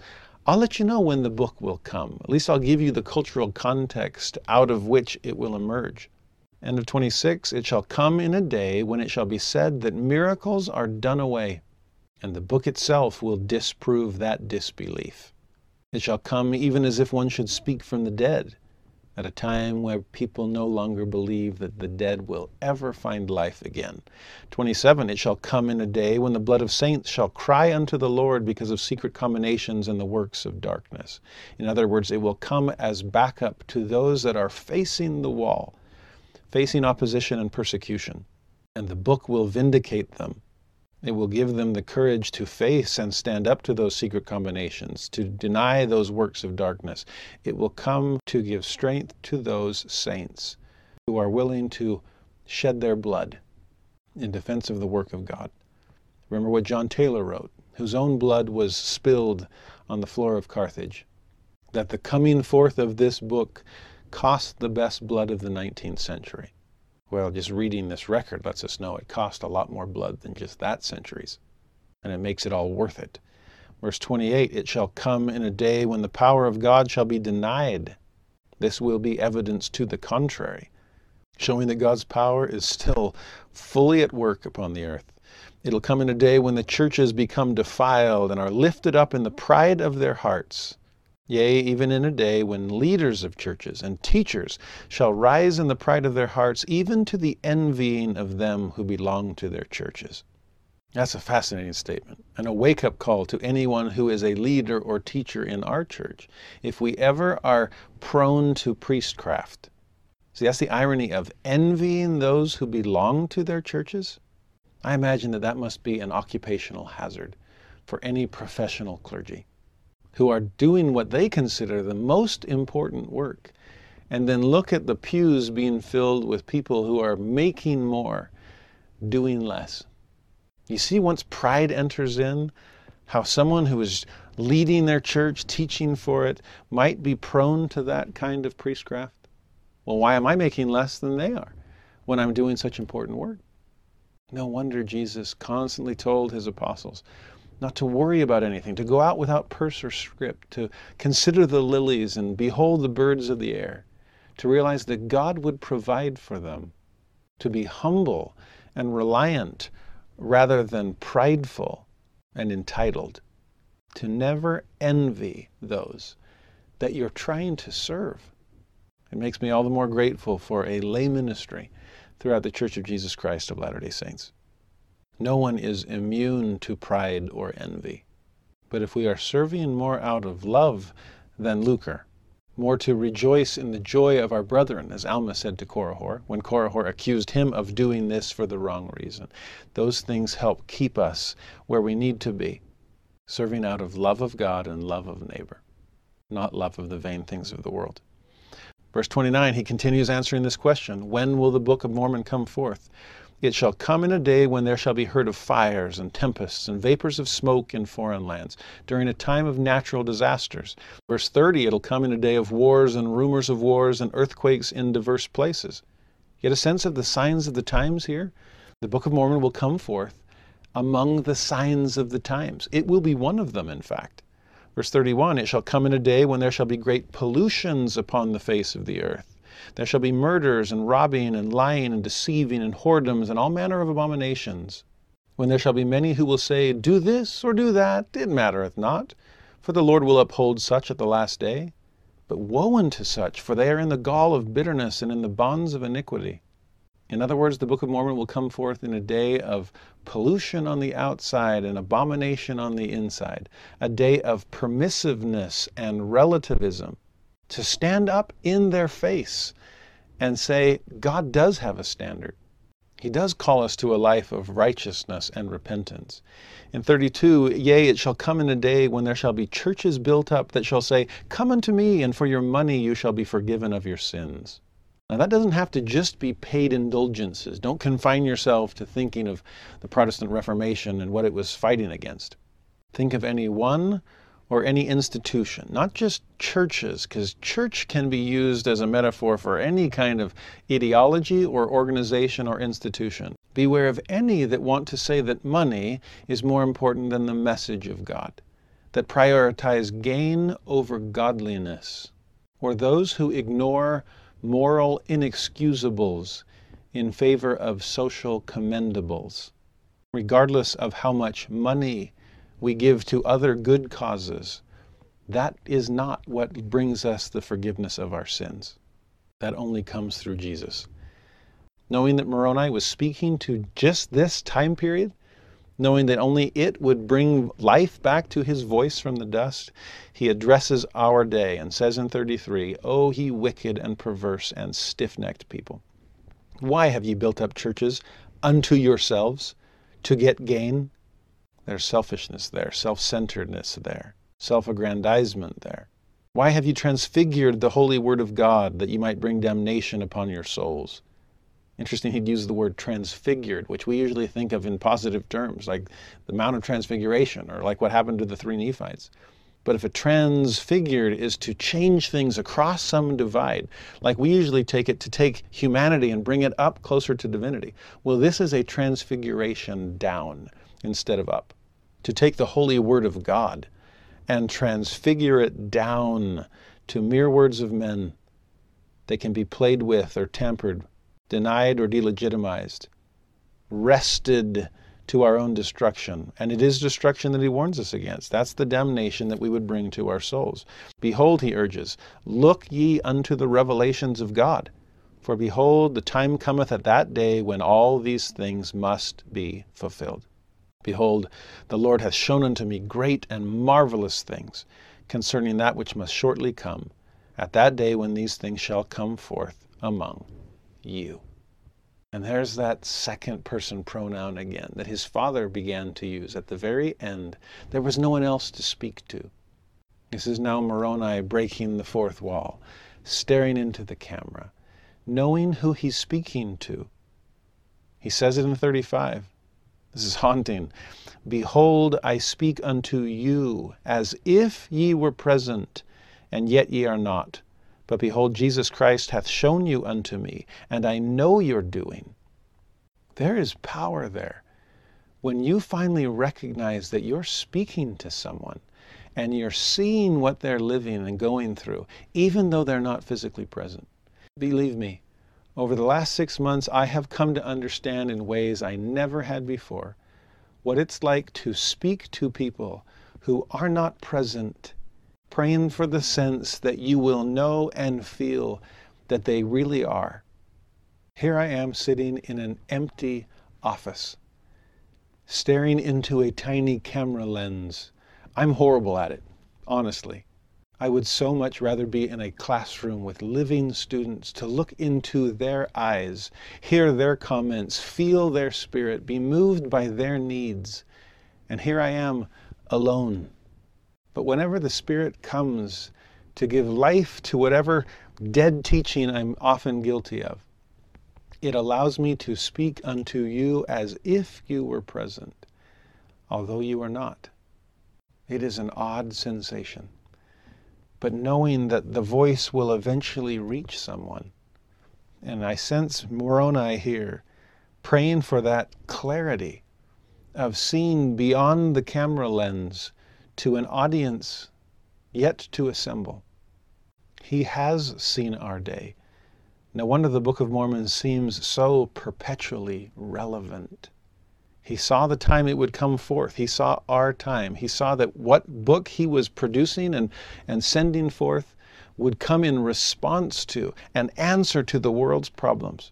I'll let you know when the book will come. At least I'll give you the cultural context out of which it will emerge. End of 26, it shall come in a day when it shall be said that miracles are done away, and the book itself will disprove that disbelief. It shall come even as if one should speak from the dead at a time where people no longer believe that the dead will ever find life again. 27 It shall come in a day when the blood of saints shall cry unto the Lord because of secret combinations and the works of darkness. In other words, it will come as backup to those that are facing the wall, facing opposition and persecution. And the book will vindicate them it will give them the courage to face and stand up to those secret combinations, to deny those works of darkness. It will come to give strength to those saints who are willing to shed their blood in defense of the work of God. Remember what John Taylor wrote, whose own blood was spilled on the floor of Carthage, that the coming forth of this book cost the hmm. best blood of the 19th century. Well, just reading this record lets us know it cost a lot more blood than just that century's, and it makes it all worth it. Verse 28 It shall come in a day when the power of God shall be denied. This will be evidence to the contrary, showing that God's power is still fully at work upon the earth. It'll come in a day when the churches become defiled and are lifted up in the pride of their hearts Yea, even in a day when leaders of churches and teachers shall rise in the pride of their hearts, even to the envying of them who belong to their churches. That's a fascinating statement and a wake up call to anyone who is a leader or teacher in our church. If we ever are prone to priestcraft, see, that's the irony of envying those who belong to their churches. I imagine that that must be an occupational hazard for any professional clergy who are doing what they consider the most important work, and then look at the pews being filled with people who are making more, doing less. You see, once pride enters in, how someone who is leading their church, teaching for it, might be prone to that kind of priestcraft. Well, why am I making less than they are when I'm doing such important work? No wonder Jesus constantly told his apostles, not to worry about anything, to go out without purse or scrip, to consider the lilies and behold the birds of the air, to realize that God would provide for them, to be humble and reliant rather than prideful and entitled, to never envy those that you're trying to serve. It makes me all the more grateful for a lay ministry throughout the Church of Jesus Christ of Latter day Saints. No one is immune to pride or envy. But if we are serving more out of love than lucre, more to rejoice in the joy of our brethren, as Alma said to Korihor, when Korihor accused him of doing this for the wrong reason. Those things help keep us where we need to be, serving out of love of God and love of neighbor, not love of the vain things of the world. Verse 29, he continues answering this question When will the Book of Mormon come forth? It shall come in a day when there shall be heard of fires and tempests and vapors of smoke in foreign lands, during a time of natural disasters. Verse 30, it'll come in a day of wars and rumors of wars and earthquakes in diverse places. Get a sense of the signs of the times here? The Book of Mormon will come forth among the signs of the times. It will be one of them, in fact. Verse 31 It shall come in a day when there shall be great pollutions upon the face of the earth. There shall be murders and robbing and lying and deceiving and whoredoms and all manner of abominations. When there shall be many who will say, Do this or do that, it mattereth not, for the Lord will uphold such at the last day. But woe unto such, for they are in the gall of bitterness and in the bonds of iniquity. In other words, the Book of Mormon will come forth in a day of pollution on the outside and abomination on the inside, a day of permissiveness and relativism, to stand up in their face and say, God does have a standard. He does call us to a life of righteousness and repentance. In 32, yea, it shall come in a day when there shall be churches built up that shall say, Come unto me, and for your money you shall be forgiven of your sins. Now, that doesn't have to just be paid indulgences. Don't confine yourself to thinking of the Protestant Reformation and what it was fighting against. Think of any one or any institution, not just churches, because church can be used as a metaphor for any kind of ideology or organization or institution. Beware of any that want to say that money is more important than the message of God, that prioritize gain over godliness, or those who ignore moral inexcusables in favor of social commendables, regardless of how much money we give to other good causes. That is not what brings us the forgiveness of our sins. That only comes through Jesus. Knowing that Moroni was speaking to just this time period, knowing that only it would bring life back to his voice from the dust, he addresses our day and says in 33, O ye wicked and perverse and stiff necked people, why have ye built up churches unto yourselves to get gain? There's selfishness there, self centeredness there, self aggrandizement there. Why have you transfigured the holy word of God that you might bring damnation upon your souls? Interesting, he'd use the word transfigured, which we usually think of in positive terms, like the Mount of Transfiguration or like what happened to the three Nephites. But if a transfigured is to change things across some divide, like we usually take it to take humanity and bring it up closer to divinity, well, this is a transfiguration down instead of up. To take the holy word of God and transfigure it down to mere words of men that can be played with or tampered denied or delegitimized, wrested to our own destruction. And it is destruction that he warns us against. That's the damnation that we would bring to our souls. Behold, he urges, look ye unto the revelations of God. For behold, the time cometh at that day when all these things must be fulfilled. Behold, the Lord hath shown unto me great and marvelous things concerning that which must shortly come, at that day when these things shall come forth among you. And there's that second person pronoun again that his father began to use at the very end. There was no one else to speak to. This is now Moroni breaking the fourth wall, staring into the camera, knowing who he's speaking to. He says it in 35. This is haunting. Behold, I speak unto you as if ye were present, and yet ye are not. But behold, Jesus Christ hath shown you unto me, and I know your doing. There is power there. When you finally recognize that you're speaking to someone and you're seeing what they're living and going through, even though they're not physically present. Believe me, over the last six months, I have come to understand in ways I never had before what it's like to speak to people who are not present praying for the sense that you will know and feel that they really are. Here I am sitting in an empty office, staring into a tiny camera lens. I'm horrible at it, honestly. I would so much rather be in a classroom with living students to look into their eyes, hear their comments, feel their spirit, be moved by their needs. And here I am alone. But whenever the Spirit comes to give life to whatever dead teaching I'm often guilty of, it allows me to speak unto you as if you were present, although you are not. It is an odd sensation. But knowing that the voice will eventually reach someone, and I sense Moroni here praying for that clarity of seeing beyond the camera lens to an audience yet to assemble. He has seen our day. No wonder the Book of Mormon seems so perpetually relevant. He saw the time it would come forth. He saw our time. He saw that what book he was producing and, and sending forth would come in response to and answer to the world's problems.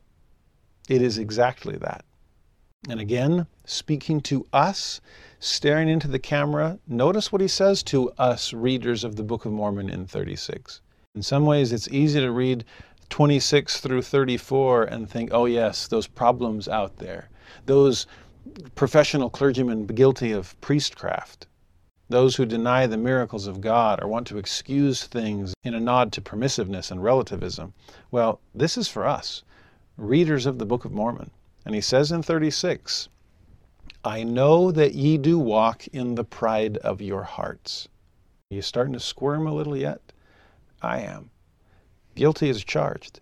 It is exactly that. And again, speaking to us, staring into the camera, notice what he says to us readers of the Book of Mormon in 36. In some ways, it's easy to read 26 through 34 and think, oh, yes, those problems out there, those professional clergymen guilty of priestcraft, those who deny the miracles of God or want to excuse things in a nod to permissiveness and relativism. Well, this is for us, readers of the Book of Mormon. And he says in 36, I know that ye do walk in the pride of your hearts. Are you starting to squirm a little yet? I am. Guilty is charged.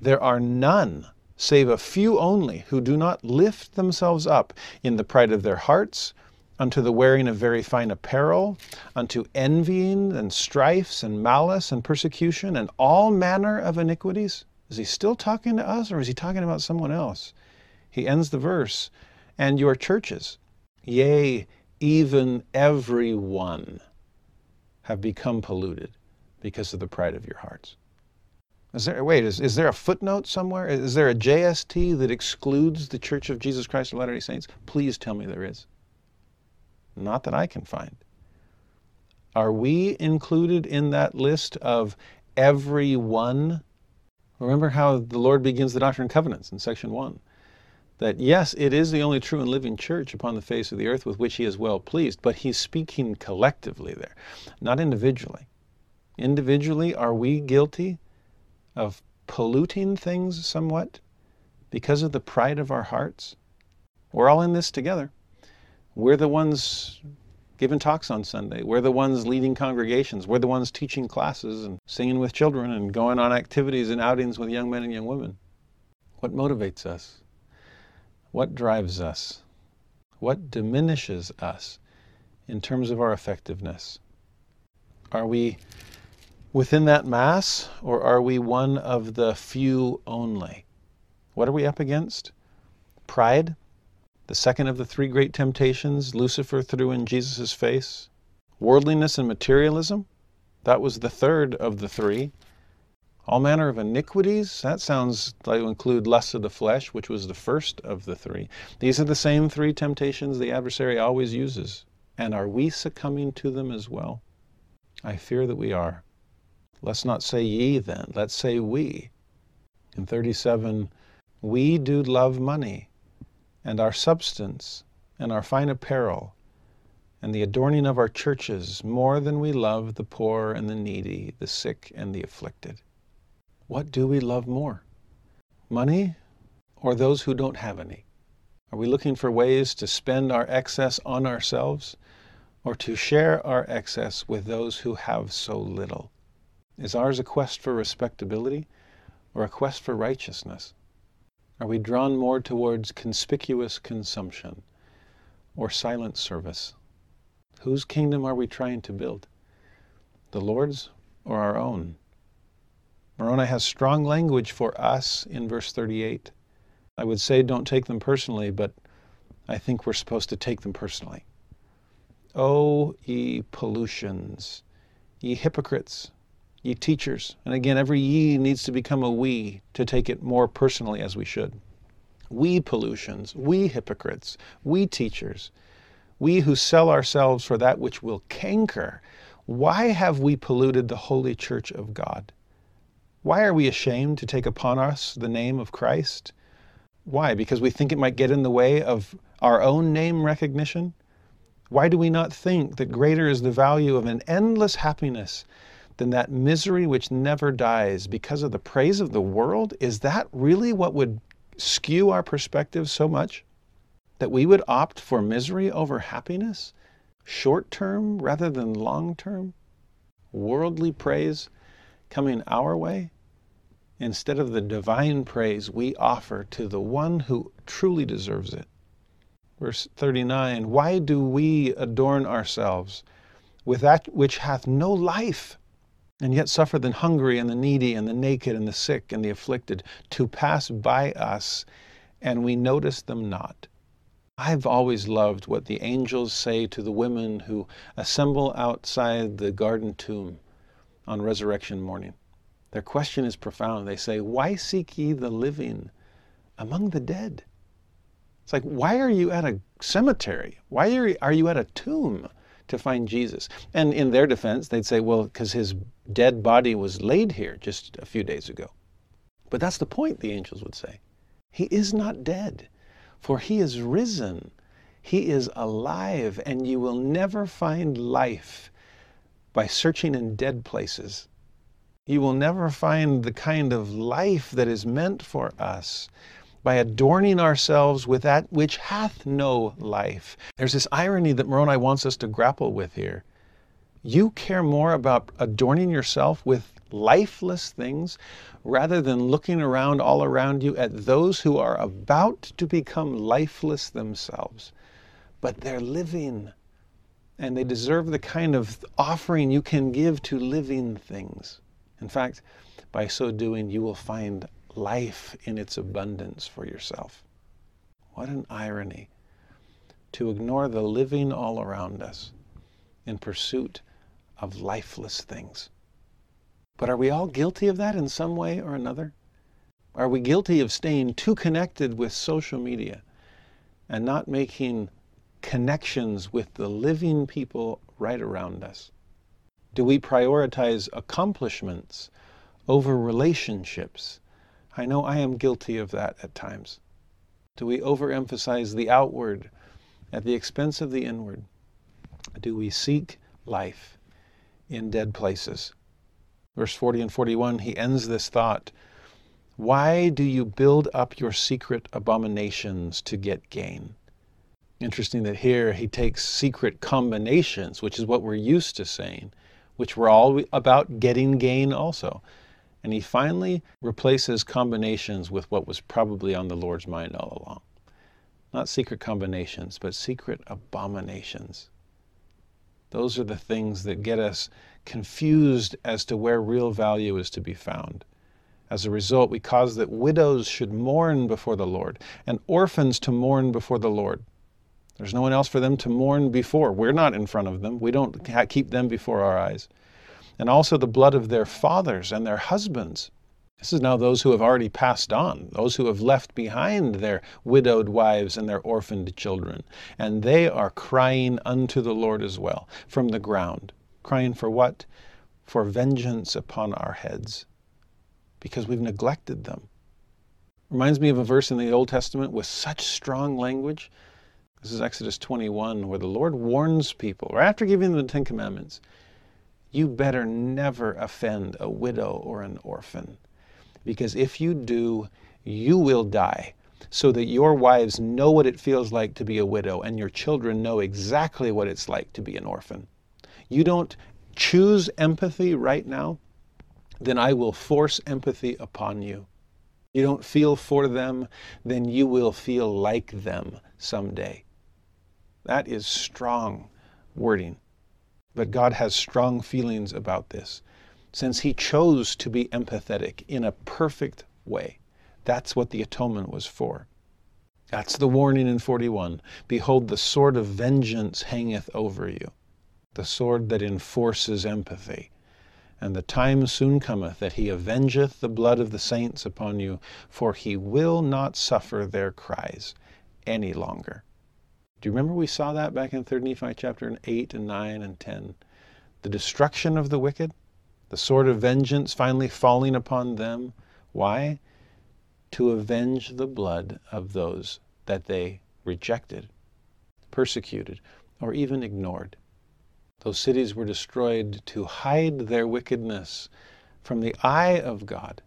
There are none, save a few only, who do not lift themselves up in the pride of their hearts, unto the wearing of very fine apparel, unto envying and strifes and malice and persecution and all manner of iniquities. Is he still talking to us or is he talking about someone else? He ends the verse, and your churches, yea, even every one, have become polluted because of the pride of your hearts. Is there, wait, is, is there a footnote somewhere? Is there a JST that excludes the Church of Jesus Christ of Latter day Saints? Please tell me there is. Not that I can find. Are we included in that list of every one? Remember how the Lord begins the Doctrine and Covenants in section 1. That yes, it is the only true and living church upon the face of the earth with which He is well pleased, but He's speaking collectively there, not individually. Individually, are we guilty of polluting things somewhat because of the pride of our hearts. We're all in this together. We're the ones giving talks on Sunday. We're the ones leading congregations. We're the ones teaching classes and singing with children and going on activities and outings with young men and young women. What motivates us? What drives us? What diminishes us in terms of our effectiveness? Are we within that mass, or are we one of the few only? What are we up against? Pride, the second of the three great temptations Lucifer threw in Jesus' face. Worldliness and materialism, that was the third of the three. All manner of iniquities, that sounds like include lust of the flesh, which was the first of the three. These are the same three temptations the adversary always uses. And are we succumbing to them as well? I fear that we are. Let's not say ye then, let's say we. In 37, we do love money and our substance and our fine apparel and the adorning of our churches more than we love the poor and the needy, the sick and the afflicted. What do we love more? Money or those who don't have any? Are we looking for ways to spend our excess on ourselves or to share our excess with those who have so little? Is ours a quest for respectability or a quest for righteousness? Are we drawn more towards conspicuous consumption or silent service? Whose kingdom are we trying to build? The Lord's or our own? Moroni has strong language for us in verse 38. I would say don't take them personally, but I think we're supposed to take them personally. O ye pollutions, ye hypocrites, ye teachers. And again, every ye needs to become a we to take it more personally as we should. We pollutions, we hypocrites, we teachers, we who sell ourselves for that which will canker, why have we polluted the holy church of God? Why are we ashamed to take upon us the name of Christ? Why? Because we think it might get in the way of our own name recognition? Why do we not think that greater is the value of an endless happiness than that misery which never dies because of the praise of the world? Is that really what would skew our perspective so much? That we would opt for misery over happiness? Short term rather than long term? Worldly praise coming our way? Instead of the divine praise we offer to the one who truly deserves it. Verse 39 Why do we adorn ourselves with that which hath no life? And yet suffer the hungry and the needy and the naked and the sick and the afflicted to pass by us, and we notice them not. I've always loved what the angels say to the women who assemble outside the garden tomb on resurrection morning. Their question is profound. They say, Why seek ye the living among the dead? It's like, why are you at a cemetery? Why are, you at a tomb? To find Jesus. And in their defense, they'd say, well, because his dead body was laid here just a few days ago. But that's the point, the angels would say. He is not dead, for he is risen. He is alive, and you will never find life by searching in dead places. You will never find the kind of life that is meant for us by adorning ourselves with that which hath no life. There's this irony that Moroni wants us to grapple with here. You care more about adorning yourself with lifeless things rather than looking around all around you at those who are about to become lifeless themselves. But they're living, and they deserve the kind of offering you can give to living things. In fact, by so doing, you will find life in its mm-hmm. abundance for yourself. What an irony to ignore the living all around us in pursuit of lifeless things. But are we all guilty of that in some way or another? Are we guilty of staying too connected with social media and not making connections with the living people right around us? Do we prioritize accomplishments over relationships I know I am guilty of that at times. Do we overemphasize the outward at the expense of the inward? Do we seek life in dead places? Verse 40 and 41, he ends this thought Why do you build up your secret abominations to get gain? Interesting that here he takes secret combinations, which is what we're used to saying, which were all about getting gain also. And he finally replaces combinations with what was probably on the Lord's mind all along. Not secret combinations, but secret abominations. Those are the things that get us confused as to where real value is to be found. As a result, we cause that widows should mourn before the Lord and orphans to mourn before the Lord. There's no one else for them to mourn before. We're not in front of them. We don't keep them before our eyes and also the blood of their fathers and their husbands. This is now those who have already passed on, those who have left behind their widowed wives and their orphaned children. And they are crying unto the Lord as well from the ground. Crying for what? For vengeance upon our heads, because we've neglected them. Reminds me of a verse in the Old Testament with such strong language. This is Exodus 21, where the Lord warns people, right after giving them the Ten Commandments, you better never offend a widow or an orphan. Because if you do, you will die, so that your wives know what it feels like to be a widow and your children know exactly what it's like to be an orphan. You don't choose empathy right now, then I will force empathy upon you. You don't feel for them, then you will feel like them someday. That is strong wording. But God has strong feelings about this, since He chose to be empathetic in a perfect way. That's what the atonement was for. That's the warning in 41. Behold, the sword of vengeance hangeth over you, the sword that enforces empathy. And the time soon cometh that he avengeth the blood of the saints upon you, for he will not suffer their cries any longer. Do you remember we saw that back in 3 Nephi chapter 8 and 9 and 10? The destruction of the wicked, the sword of vengeance finally falling upon them. Why? To avenge the blood of those that they rejected, persecuted, or even ignored. Those cities were destroyed to hide their wickedness from the eye of God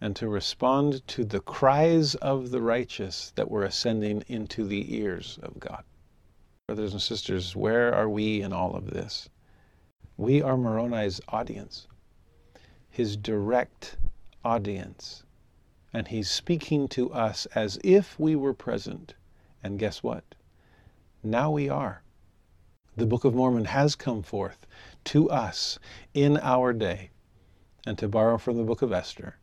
and to respond to the cries of the righteous that were ascending into the ears of God. Brothers and sisters, where are we in all of this? We are Moroni's audience, his direct audience. And he's speaking to us as if we were present. And guess what? Now we are the Book of Mormon has come forth to us in our day. And to borrow from the Book of Esther,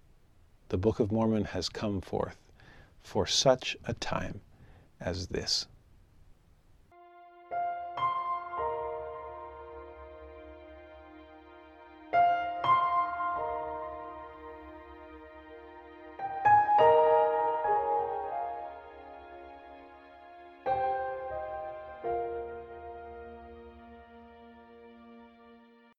the Book of Mormon has come forth for such a time as this.